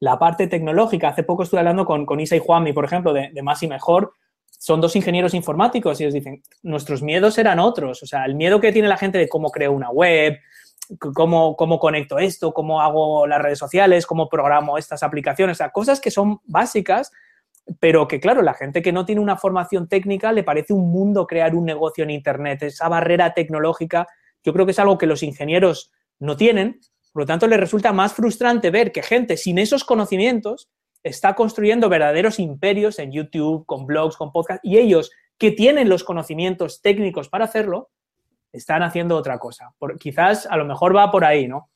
Speaker 2: la parte tecnológica. Hace poco estuve hablando con, con Isa y Juanmi, por ejemplo, de, de Más y Mejor. Son dos ingenieros informáticos y ellos dicen, nuestros miedos eran otros. O sea, el miedo que tiene la gente de cómo creo una web, cómo, cómo conecto esto, cómo hago las redes sociales, cómo programo estas aplicaciones, o cosas que son básicas, pero que claro, la gente que no tiene una formación técnica le parece un mundo crear un negocio en Internet, esa barrera tecnológica, yo creo que es algo que los ingenieros no tienen, por lo tanto les resulta más frustrante ver que gente sin esos conocimientos está construyendo verdaderos imperios en YouTube, con blogs, con podcasts, y ellos que tienen los conocimientos técnicos para hacerlo, están haciendo otra cosa. Por, quizás a lo mejor va por ahí, ¿no?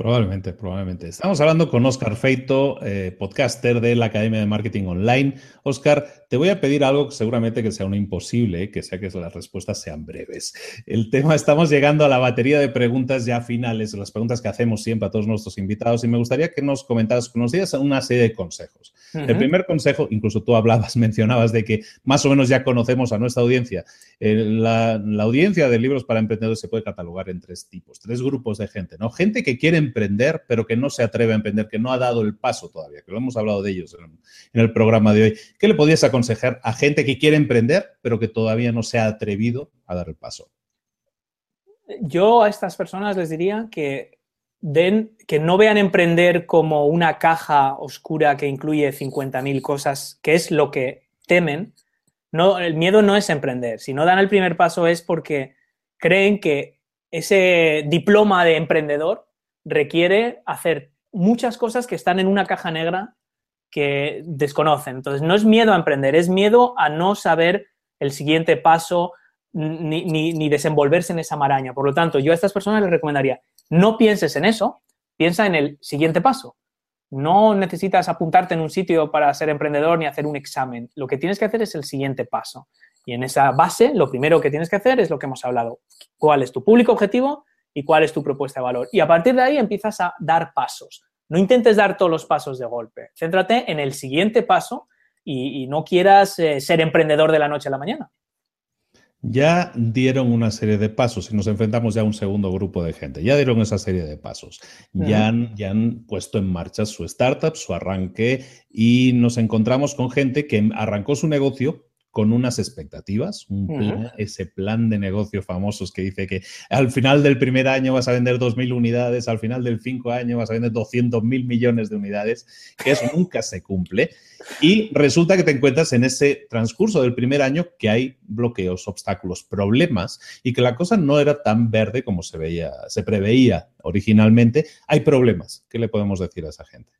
Speaker 1: Probablemente, probablemente. Estamos hablando con Oscar Feito, eh, podcaster de la Academia de Marketing Online. Oscar, te voy a pedir algo que seguramente que sea un imposible, que sea que las respuestas sean breves. El tema, estamos llegando a la batería de preguntas ya finales, las preguntas que hacemos siempre a todos nuestros invitados, y me gustaría que nos comentaras, que nos dieras una serie de consejos. Uh -huh. El primer consejo, incluso tú hablabas, mencionabas de que más o menos ya conocemos a nuestra audiencia. Eh, la, la audiencia de libros para emprendedores se puede catalogar en tres tipos, tres grupos de gente, ¿no? Gente que quiere emprender, pero que no se atreve a emprender, que no ha dado el paso todavía, que lo hemos hablado de ellos en, el programa de hoy. ¿Qué le podrías aconsejar a gente que quiere emprender, pero que todavía no se ha atrevido a dar el paso?
Speaker 2: Yo a estas personas les diría que den, que no vean emprender como una caja oscura que incluye 50.000 cosas, que es lo que temen. No, el miedo no es emprender. Si no dan el primer paso es porque creen que ese diploma de emprendedor requiere hacer muchas cosas que están en una caja negra que desconocen. Entonces, no es miedo a emprender, es miedo a no saber el siguiente paso, ni, desenvolverse en esa maraña. Por lo tanto, yo a estas personas les recomendaría, no pienses en eso, piensa en el siguiente paso. No necesitas apuntarte en un sitio para ser emprendedor ni hacer un examen. Lo que tienes que hacer es el siguiente paso. Y en esa base, lo primero que tienes que hacer es lo que hemos hablado. ¿Cuál es tu público objetivo y cuál es tu propuesta de valor? Y a partir de ahí empiezas a dar pasos. No intentes dar todos los pasos de golpe. Céntrate en el siguiente paso y, no quieras eh, ser emprendedor de la noche a la mañana.
Speaker 1: Ya dieron una serie de pasos y nos enfrentamos ya a un segundo grupo de gente. Ya dieron esa serie de pasos. Ya, han, ya han puesto en marcha su startup, su arranque y nos encontramos con gente que arrancó su negocio con unas expectativas, un ese plan de negocio famosos que dice que al final del primer año vas a vender 2.000 unidades, al final del cinco años vas a vender 200.000 millones de unidades, que eso nunca se cumple. Y resulta que te encuentras en ese transcurso del primer año que hay bloqueos, obstáculos, problemas y que la cosa no era tan verde como se veía, se preveía originalmente. Hay problemas. ¿Qué le podemos decir a esa gente?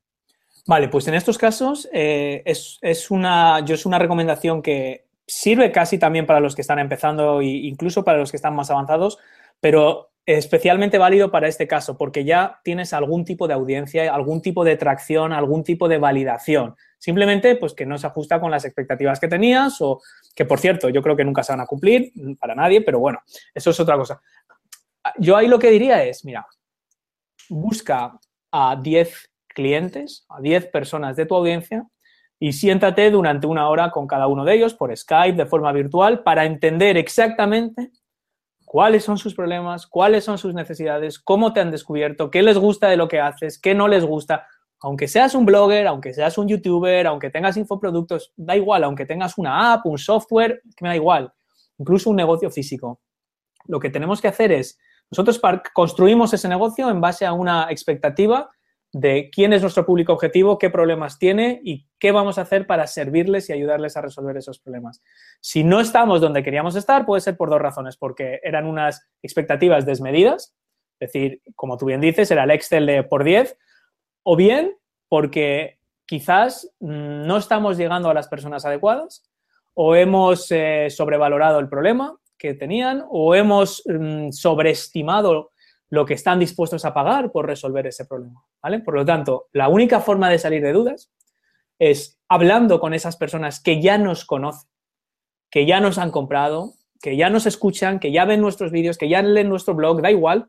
Speaker 2: Vale, pues en estos casos eh, es, una, yo es una recomendación que sirve casi también para los que están empezando e incluso para los que están más avanzados, pero especialmente válido para este caso porque ya tienes algún tipo de audiencia, algún tipo de tracción, algún tipo de validación. Simplemente pues que no se ajusta con las expectativas que tenías o que por cierto yo creo que nunca se van a cumplir para nadie, pero bueno, eso es otra cosa. Yo ahí lo que diría es, mira, busca a 10 clientes, a 10 personas de tu audiencia y siéntate durante una hora con cada uno de ellos por Skype, de forma virtual, para entender exactamente cuáles son sus problemas, cuáles son sus necesidades, cómo te han descubierto, qué les gusta de lo que haces, qué no les gusta. Aunque seas un blogger, aunque seas un youtuber, aunque tengas infoproductos, da igual, aunque tengas una app, un software, que me da igual, incluso un negocio físico. Lo que tenemos que hacer es, nosotros construimos ese negocio en base a una expectativa de quién es nuestro público objetivo, qué problemas tiene y qué vamos a hacer para servirles y ayudarles a resolver esos problemas. Si no estamos donde queríamos estar, puede ser por dos razones, porque eran unas expectativas desmedidas, es decir, como tú bien dices, era el Excel de por 10, o bien porque quizás no estamos llegando a las personas adecuadas, o hemos eh, sobrevalorado el problema que tenían, o hemos mm, sobreestimado lo que están dispuestos a pagar por resolver ese problema. ¿vale? Por lo tanto, la única forma de salir de dudas es hablando con esas personas que ya nos conocen, que ya nos han comprado, que ya nos escuchan, que ya ven nuestros vídeos, que ya leen nuestro blog, da igual,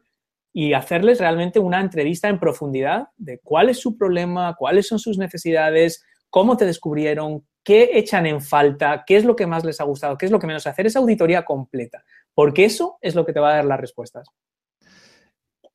Speaker 2: y hacerles realmente una entrevista en profundidad de cuál es su problema, cuáles son sus necesidades, cómo te descubrieron, qué echan en falta, qué es lo que más les ha gustado, qué es lo que menos, hacer esa auditoría completa, porque eso es lo que te va a dar las respuestas.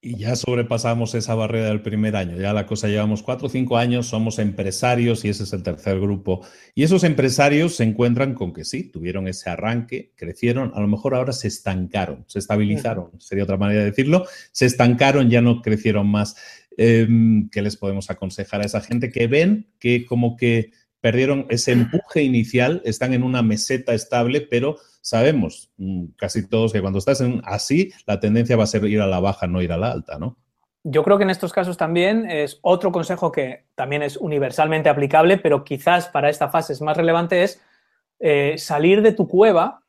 Speaker 1: Y ya sobrepasamos esa barrera del primer año. Ya la cosa llevamos cuatro o cinco años, somos empresarios y ese es el tercer grupo. Y esos empresarios se encuentran con que sí, tuvieron ese arranque, crecieron, a lo mejor ahora se estancaron, se estabilizaron, sería otra manera de decirlo, se estancaron, ya no crecieron más. Em, ¿Qué les podemos aconsejar a esa gente que ven que como que perdieron ese empuje inicial, están en una meseta estable, pero sabemos mm, casi todos que cuando estás en así, la tendencia va a ser ir a la baja, no ir a la alta, ¿no?
Speaker 2: Yo creo que en estos casos también es otro consejo que también es universalmente aplicable, pero quizás para esta fase es más relevante, es eh, salir de tu cueva,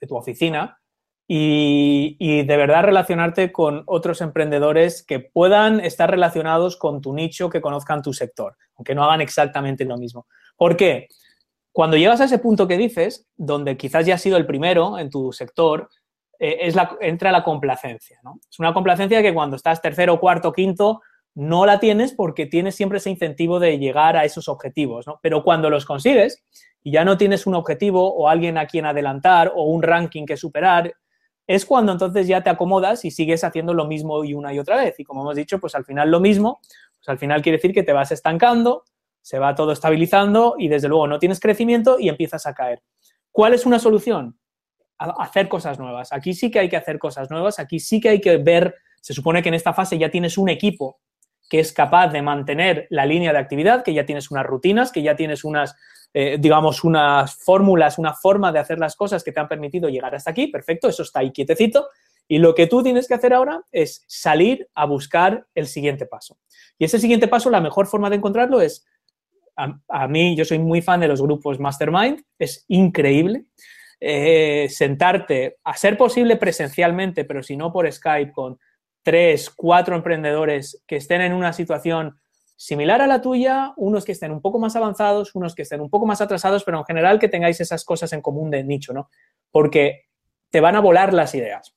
Speaker 2: de tu oficina, y, y, de verdad relacionarte con otros emprendedores que puedan estar relacionados con tu nicho, que conozcan tu sector, aunque no hagan exactamente lo mismo. ¿Por qué? Cuando llegas a ese punto que dices, donde quizás ya has sido el primero en tu sector, eh, es la, entra la complacencia. Es una complacencia que cuando estás tercero, cuarto, quinto, no la tienes porque tienes siempre ese incentivo de llegar a esos objetivos. Pero cuando los consigues y ya no tienes un objetivo o alguien a quien adelantar o un ranking que superar, es cuando entonces ya te acomodas y sigues haciendo lo mismo y una y otra vez. Y como hemos dicho, pues al final lo mismo, pues al final quiere decir que te vas estancando, se va todo estabilizando y desde luego no tienes crecimiento y empiezas a caer. ¿Cuál es una solución? hacer cosas nuevas. Aquí sí que hay que hacer cosas nuevas, aquí sí que hay que ver, se supone que en esta fase ya tienes un equipo que es capaz de mantener la línea de actividad, que ya tienes unas rutinas, que ya tienes unas, eh, digamos, unas fórmulas, una forma de hacer las cosas que te han permitido llegar hasta aquí, perfecto, eso está ahí quietecito. Y lo que tú tienes que hacer ahora es salir a buscar el siguiente paso. Y ese siguiente paso, la mejor forma de encontrarlo es a, mí, yo soy muy fan de los grupos Mastermind, es increíble. eh, sentarte, a ser posible presencialmente, pero si no por Skype, con tres, cuatro emprendedores que estén en una situación similar a la tuya, unos que estén un poco más avanzados, unos que estén un poco más atrasados, pero en general que tengáis esas cosas en común de nicho, ¿no? Porque te van a volar las ideas.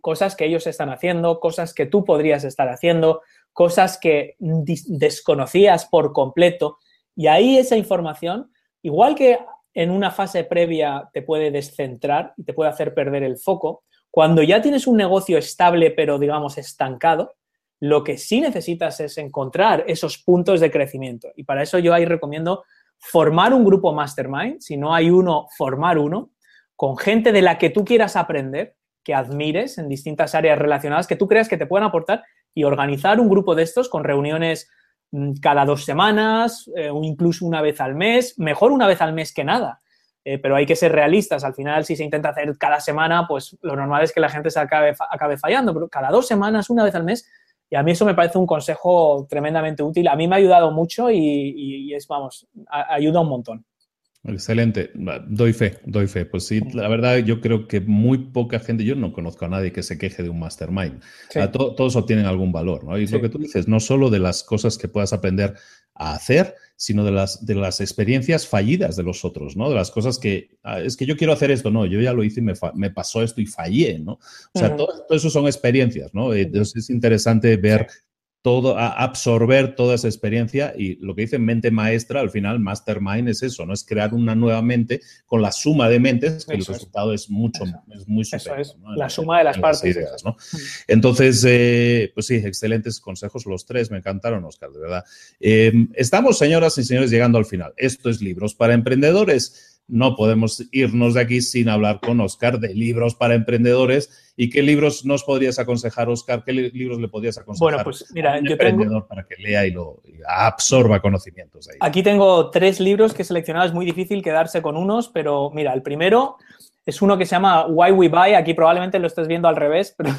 Speaker 2: Cosas que ellos están haciendo, cosas que tú podrías estar haciendo, cosas que desconocías por completo. Y ahí esa información, igual que en una fase previa te puede descentrar y te puede hacer perder el foco, cuando ya tienes un negocio estable pero digamos estancado, lo que sí necesitas es encontrar esos puntos de crecimiento. Y para eso yo ahí recomiendo formar un grupo mastermind, si no hay uno, formar uno, con gente de la que tú quieras aprender, que admires en distintas áreas relacionadas, que tú creas que te puedan aportar y organizar un grupo de estos con reuniones cada dos semanas eh, o incluso una vez al mes, mejor una vez al mes que nada. Eh, pero hay que ser realistas. Al final, si se intenta hacer cada semana, pues lo normal es que la gente se acabe, acabe fallando, pero cada dos semanas, una vez al mes, y a mí eso me parece un consejo tremendamente útil. A mí me ha ayudado mucho y, es, vamos, ayuda un montón.
Speaker 1: Excelente, doy fe, doy fe. Pues sí, la verdad yo creo que muy poca gente, yo no conozco a nadie que se queje de un mastermind. todos obtienen algún valor, ¿no? Y lo que tú dices, no solo de las cosas que puedas aprender a hacer, sino de las, de las experiencias fallidas de los otros, ¿no? De las cosas que, ah, es que yo quiero hacer esto, no, yo ya lo hice y me, me pasó esto y fallé, ¿no? O sea, todo, eso son experiencias, ¿no? Entonces es interesante ver todo, a absorber toda esa experiencia y lo que dice mente maestra, al final mastermind es eso, ¿no? Es crear una nueva mente con la suma de mentes, que el resultado es mucho, es muy superior.
Speaker 2: Eso es, la suma de las partes.
Speaker 1: ¿no? Entonces, eh, pues sí, excelentes consejos los tres, me encantaron, Oscar, de verdad. Eh, estamos, señoras y señores, llegando al final. Esto es Libros para Emprendedores no podemos irnos de aquí sin hablar con Oscar de libros para emprendedores. ¿Y qué libros nos podrías aconsejar, Oscar? ¿Qué libros le podrías aconsejar
Speaker 2: bueno, pues, mira,
Speaker 1: a un emprendedor para que lea y lo absorba conocimientos? Ahí?
Speaker 2: Aquí tengo tres libros que he seleccionado. Es muy difícil quedarse con unos, pero mira, el primero es uno que se llama Why We Buy. Aquí probablemente lo estés viendo al revés, pero...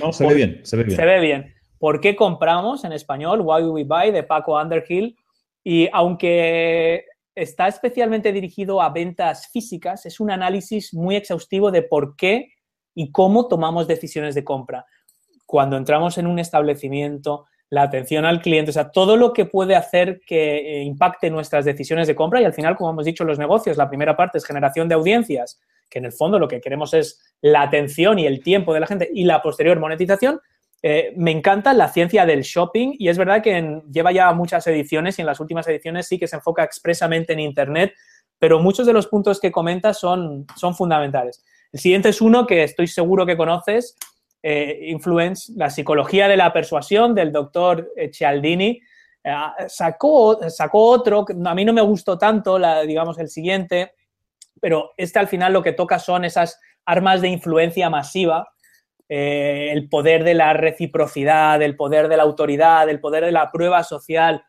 Speaker 1: No, se ve bien, se ve bien.
Speaker 2: Se ve bien. ¿Por qué compramos en español? Why We Buy de Paco Underhill. Y aunque está especialmente dirigido a ventas físicas, es un análisis muy exhaustivo de por qué y cómo tomamos decisiones de compra. Cuando entramos en un establecimiento, la atención al cliente, o sea, todo lo que puede hacer que eh, impacte nuestras decisiones de compra y al final, como hemos dicho, los negocios, la primera parte es generación de audiencias, que en el fondo lo que queremos es la atención y el tiempo de la gente y la posterior monetización, eh, me encanta la ciencia del shopping y es verdad que lleva ya muchas ediciones y en las últimas ediciones sí que se enfoca expresamente en Internet, pero muchos de los puntos que comenta son, son fundamentales. El siguiente es uno que estoy seguro que conoces, eh, Influence, la psicología de la persuasión del doctor Cialdini. Eh, sacó, sacó otro, a mí no me gustó tanto, la, digamos, el siguiente, pero este al final lo que toca son esas armas de influencia masiva eh, el poder de la reciprocidad, el poder de la autoridad, el poder de la prueba social,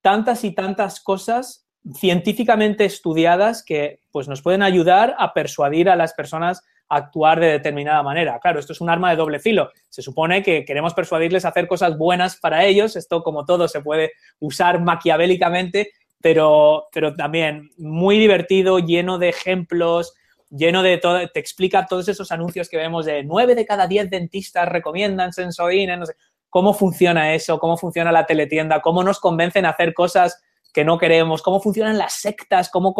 Speaker 2: tantas y tantas cosas científicamente estudiadas que pues, nos pueden ayudar a persuadir a las personas a actuar de determinada manera. Claro, esto es un arma de doble filo. Se supone que queremos persuadirles a hacer cosas buenas para ellos. Esto, como todo, se puede usar maquiavélicamente, pero, pero también muy divertido, lleno de ejemplos, lleno de todo, te explica todos esos anuncios que vemos de 9 de cada 10 dentistas recomiendan Sensodyne, no sé, cómo funciona eso, cómo funciona la teletienda, cómo nos convencen a hacer cosas que no queremos, cómo funcionan las sectas, cómo...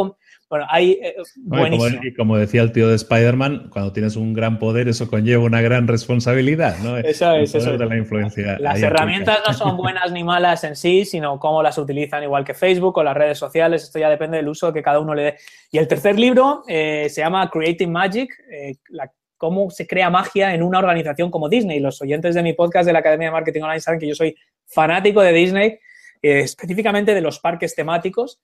Speaker 2: Bueno, hay... Eh,
Speaker 1: buenísimo. y como decía el tío de Spider-Man, cuando tienes un gran poder, eso conlleva una gran responsabilidad, ¿no?
Speaker 2: Eso es, eso
Speaker 1: De la influencia
Speaker 2: las herramientas no son buenas ni malas en sí, sino cómo las utilizan, igual que Facebook o las redes sociales, esto ya depende del uso que cada uno le dé. Y el tercer libro eh, se llama Creating Magic, eh, cómo se crea magia en una organización como Disney. Los oyentes de mi podcast de la Academia de Marketing Online saben que yo soy fanático de Disney eh, específicamente de los parques temáticos.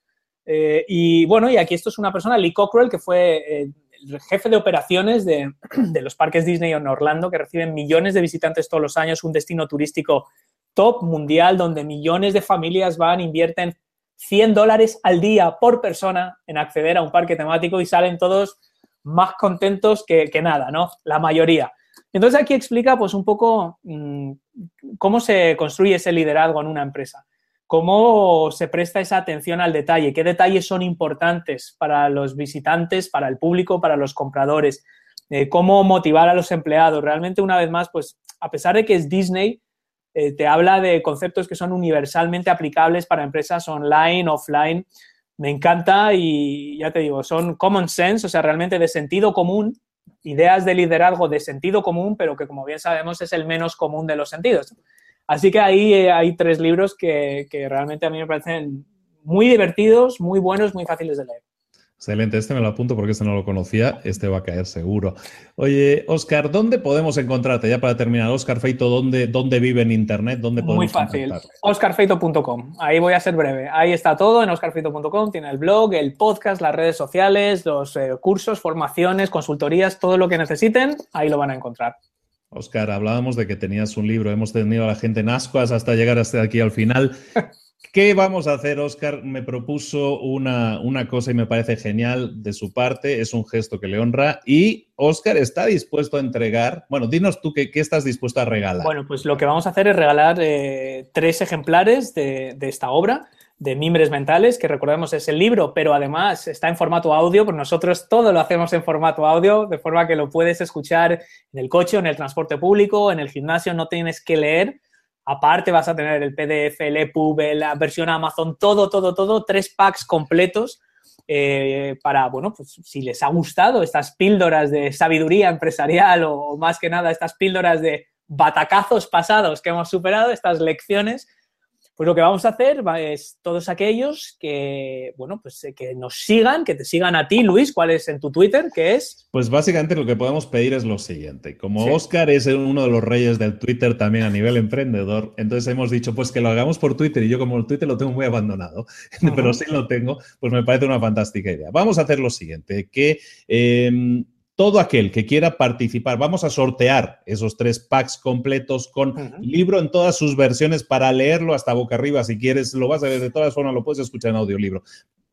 Speaker 2: Eh, y bueno, y aquí esto es una persona, Lee Cockrell, que fue eh, el jefe de operaciones de, los parques Disney en Orlando, que reciben millones de visitantes todos los años, un destino turístico top mundial donde millones de familias van, invierten 100 dólares al día por persona en acceder a un parque temático y salen todos más contentos que, que nada, ¿no? La mayoría. Entonces aquí explica pues un poco mm, cómo se construye ese liderazgo en una empresa cómo se presta esa atención al detalle, qué detalles son importantes para los visitantes, para el público, para los compradores, eh, cómo motivar a los empleados. Realmente, una vez más, pues a pesar de que es Disney, eh, te habla de conceptos que son universalmente aplicables para empresas online, offline. Me encanta y ya te digo, son common sense, o sea, realmente de sentido común, ideas de liderazgo de sentido común, pero que como bien sabemos es el menos común de los sentidos. Así que ahí eh, hay tres libros que, que realmente a mí me parecen muy divertidos, muy buenos, muy fáciles de leer.
Speaker 1: Excelente, este me lo apunto porque este no lo conocía, este va a caer seguro. Oye, Oscar, ¿dónde podemos encontrarte? Ya para terminar, Oscar Feito, ¿dónde, dónde vive en Internet? ¿Dónde
Speaker 2: Muy fácil, oscarfeito.com, ahí voy a ser breve. Ahí está todo en oscarfeito.com, tiene el blog, el podcast, las redes sociales, los eh, cursos, formaciones, consultorías, todo lo que necesiten, ahí lo van a encontrar.
Speaker 1: Oscar, hablábamos de que tenías un libro, hemos tenido a la gente en ascuas hasta llegar hasta aquí al final. ¿Qué vamos a hacer, Oscar? Me propuso una, una, cosa y me parece genial de su parte, es un gesto que le honra y Oscar está dispuesto a entregar, bueno, dinos tú qué, qué estás dispuesto a regalar.
Speaker 2: Bueno, pues lo que vamos a hacer es regalar eh, tres ejemplares de, de, esta obra de Mimbres Mentales, que recordemos es el libro, pero además está en formato audio, porque nosotros todo lo hacemos en formato audio, de forma que lo puedes escuchar en el coche, en el transporte público, en el gimnasio, no tienes que leer. Aparte vas a tener el PDF, el EPUB, la versión Amazon, todo, todo, todo, tres packs completos eh, para, bueno, pues si les ha gustado estas píldoras de sabiduría empresarial o más que nada estas píldoras de batacazos pasados que hemos superado, estas lecciones, pues lo que vamos a hacer es todos aquellos que, bueno, pues eh, que nos sigan, que te sigan a ti, Luis, ¿cuál es en tu Twitter? ¿Qué es?
Speaker 1: Pues básicamente lo que podemos pedir es lo siguiente. Como Oscar es uno de los reyes del Twitter también a nivel emprendedor, entonces hemos dicho, pues que lo hagamos por Twitter y yo como el Twitter lo tengo muy abandonado, pero sí lo tengo, pues me parece una fantástica idea. Vamos a hacer lo siguiente, que... Eh, todo aquel que quiera participar, vamos a sortear esos tres packs completos con libro en todas sus versiones para leerlo hasta boca arriba. Si quieres, lo vas a ver de todas formas, lo puedes escuchar en audiolibro.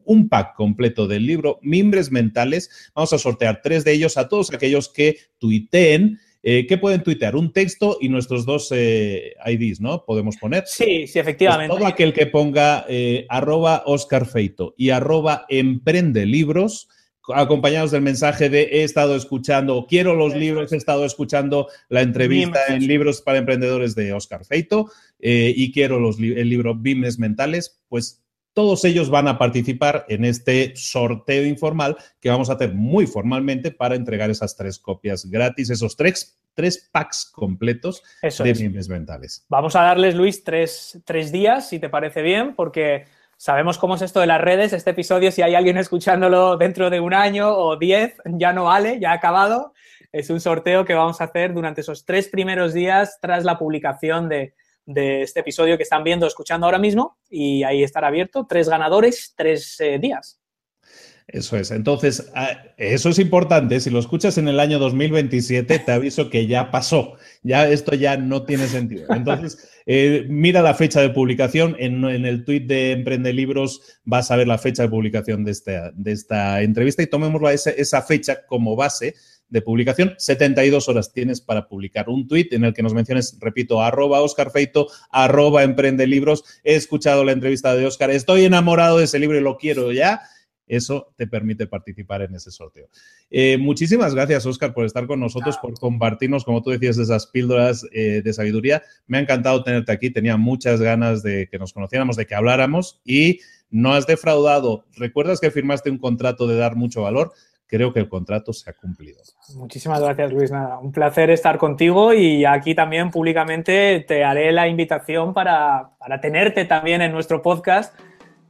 Speaker 1: Un pack completo del libro Mimbres Mentales. Vamos a sortear tres de ellos a todos aquellos que tuiteen. Eh, ¿Qué pueden tuitear? Un texto y nuestros dos eh, IDs, ¿no? Podemos poner.
Speaker 2: Sí, sí, efectivamente.
Speaker 1: Pues todo aquel que ponga eh, arroba Oscar Feito y arroba Emprende Libros acompañados del mensaje de he estado escuchando, quiero los libros, he estado escuchando la entrevista en Libros para Emprendedores de Oscar Feito eh, y quiero los, el libro Bimes Mentales, pues todos ellos van a participar en este sorteo informal que vamos a hacer muy formalmente para entregar esas tres copias gratis, esos tres, tres packs completos de Bimes Mentales.
Speaker 2: Vamos a darles, Luis, tres, tres días, si te parece bien, porque Sabemos cómo es esto de las redes. Este episodio, si hay alguien escuchándolo dentro de un año o diez, ya no vale, ya ha acabado. Es un sorteo que vamos a hacer durante esos tres primeros días tras la publicación de, este episodio que están viendo, escuchando ahora mismo. Y ahí estará abierto. Tres ganadores, tres eh, días.
Speaker 1: Eso es. Entonces, ah, eso es importante. Si lo escuchas en el año 2027, te aviso que ya pasó. Ya esto ya no tiene sentido. Entonces, eh, mira la fecha de publicación. En, el tweet de Emprende Libros vas a ver la fecha de publicación de esta, entrevista y tomemos esa, esa fecha como base de publicación. 72 horas tienes para publicar un tweet en el que nos menciones, repito, arroba Oscar Feito, arroba Emprende Libros. He escuchado la entrevista de Oscar, estoy enamorado de ese libro y lo quiero ya eso te permite participar en ese sorteo. Eh, muchísimas gracias, Oscar, por estar con nosotros, por compartirnos, como tú decías, esas píldoras eh, de sabiduría. Me ha encantado tenerte aquí, tenía muchas ganas de que nos conociéramos, de que habláramos y no has defraudado. ¿Recuerdas que firmaste un contrato de dar mucho valor? Creo que el contrato se ha cumplido.
Speaker 2: Muchísimas gracias, Luis. Nada, un placer estar contigo y aquí también públicamente te haré la invitación para, para tenerte también en nuestro podcast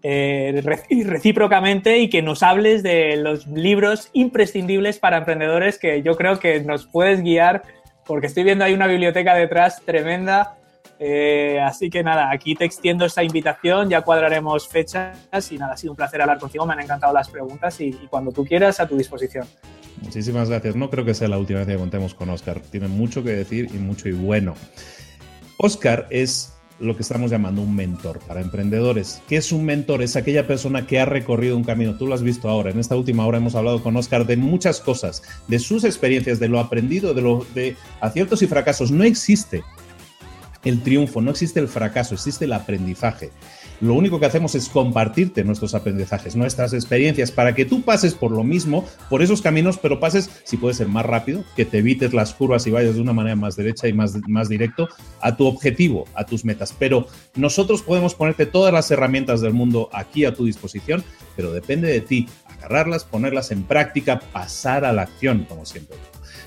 Speaker 2: eh, recíprocamente y que nos hables de los libros imprescindibles para emprendedores que yo creo que nos puedes guiar porque estoy viendo ahí una biblioteca detrás tremenda. Eh, así que nada, aquí te extiendo esta invitación, ya cuadraremos fechas y nada, ha sido un placer hablar contigo, me han encantado las preguntas y, y cuando tú quieras a tu disposición.
Speaker 1: Muchísimas gracias. No creo que sea la última vez que contemos con Oscar. Tiene mucho que decir y mucho y bueno. Oscar es lo que estamos llamando un mentor para emprendedores. ¿Qué es un mentor? Es aquella persona que ha recorrido un camino. Tú lo has visto ahora. En esta última hora hemos hablado con Oscar de muchas cosas, de sus experiencias, de lo aprendido, de, lo, de aciertos y fracasos. No existe el triunfo, no existe el fracaso, existe el aprendizaje. Lo único que hacemos es compartirte nuestros aprendizajes, nuestras experiencias, para que tú pases por lo mismo, por esos caminos, pero pases, si puede ser más rápido, que te evites las curvas y vayas de una manera más derecha y más, más directo a tu objetivo, a tus metas. Pero nosotros podemos ponerte todas las herramientas del mundo aquí a tu disposición, pero depende de ti agarrarlas, ponerlas en práctica, pasar a la acción, como siempre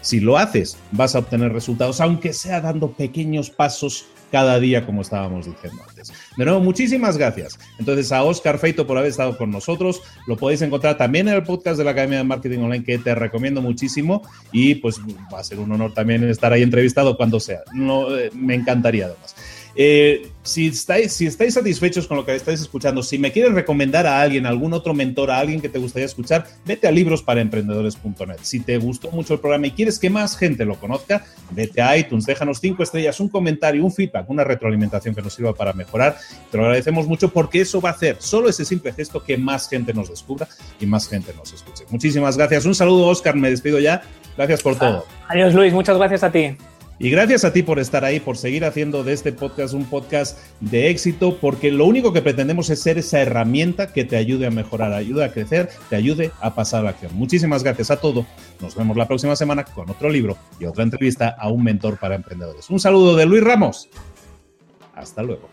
Speaker 1: Si lo haces, vas a obtener resultados, aunque sea dando pequeños pasos cada día, como estábamos diciendo antes. De nuevo, muchísimas gracias. Entonces, a Oscar Feito por haber estado con nosotros. Lo podéis encontrar también en el podcast de la Academia de Marketing Online, que te recomiendo muchísimo. Y pues va a ser un honor también estar ahí entrevistado cuando sea. No, eh, me encantaría además. Eh, si, estáis, si estáis satisfechos con lo que estáis escuchando, si me quieres recomendar a alguien, algún otro mentor, a alguien que te gustaría escuchar, vete a librosparaemprendedores.net. Si te gustó mucho el programa y quieres que más gente lo conozca, vete a iTunes, déjanos cinco estrellas, un comentario, un feedback, una retroalimentación que nos sirva para mejorar. Te lo agradecemos mucho porque eso va a hacer solo ese simple gesto que más gente nos descubra y más gente nos escuche. Muchísimas gracias. Un saludo, Oscar. Me despido ya. Gracias por todo.
Speaker 2: Adiós, Luis. Muchas gracias a ti.
Speaker 1: Y gracias a ti por estar ahí, por seguir haciendo de este podcast un podcast de éxito, porque lo único que pretendemos es ser esa herramienta que te ayude a mejorar, ayude a crecer, te ayude a pasar a la acción. Muchísimas gracias a todo. Nos vemos la próxima semana con otro libro y otra entrevista a un mentor para emprendedores. Un saludo de Luis Ramos. Hasta luego.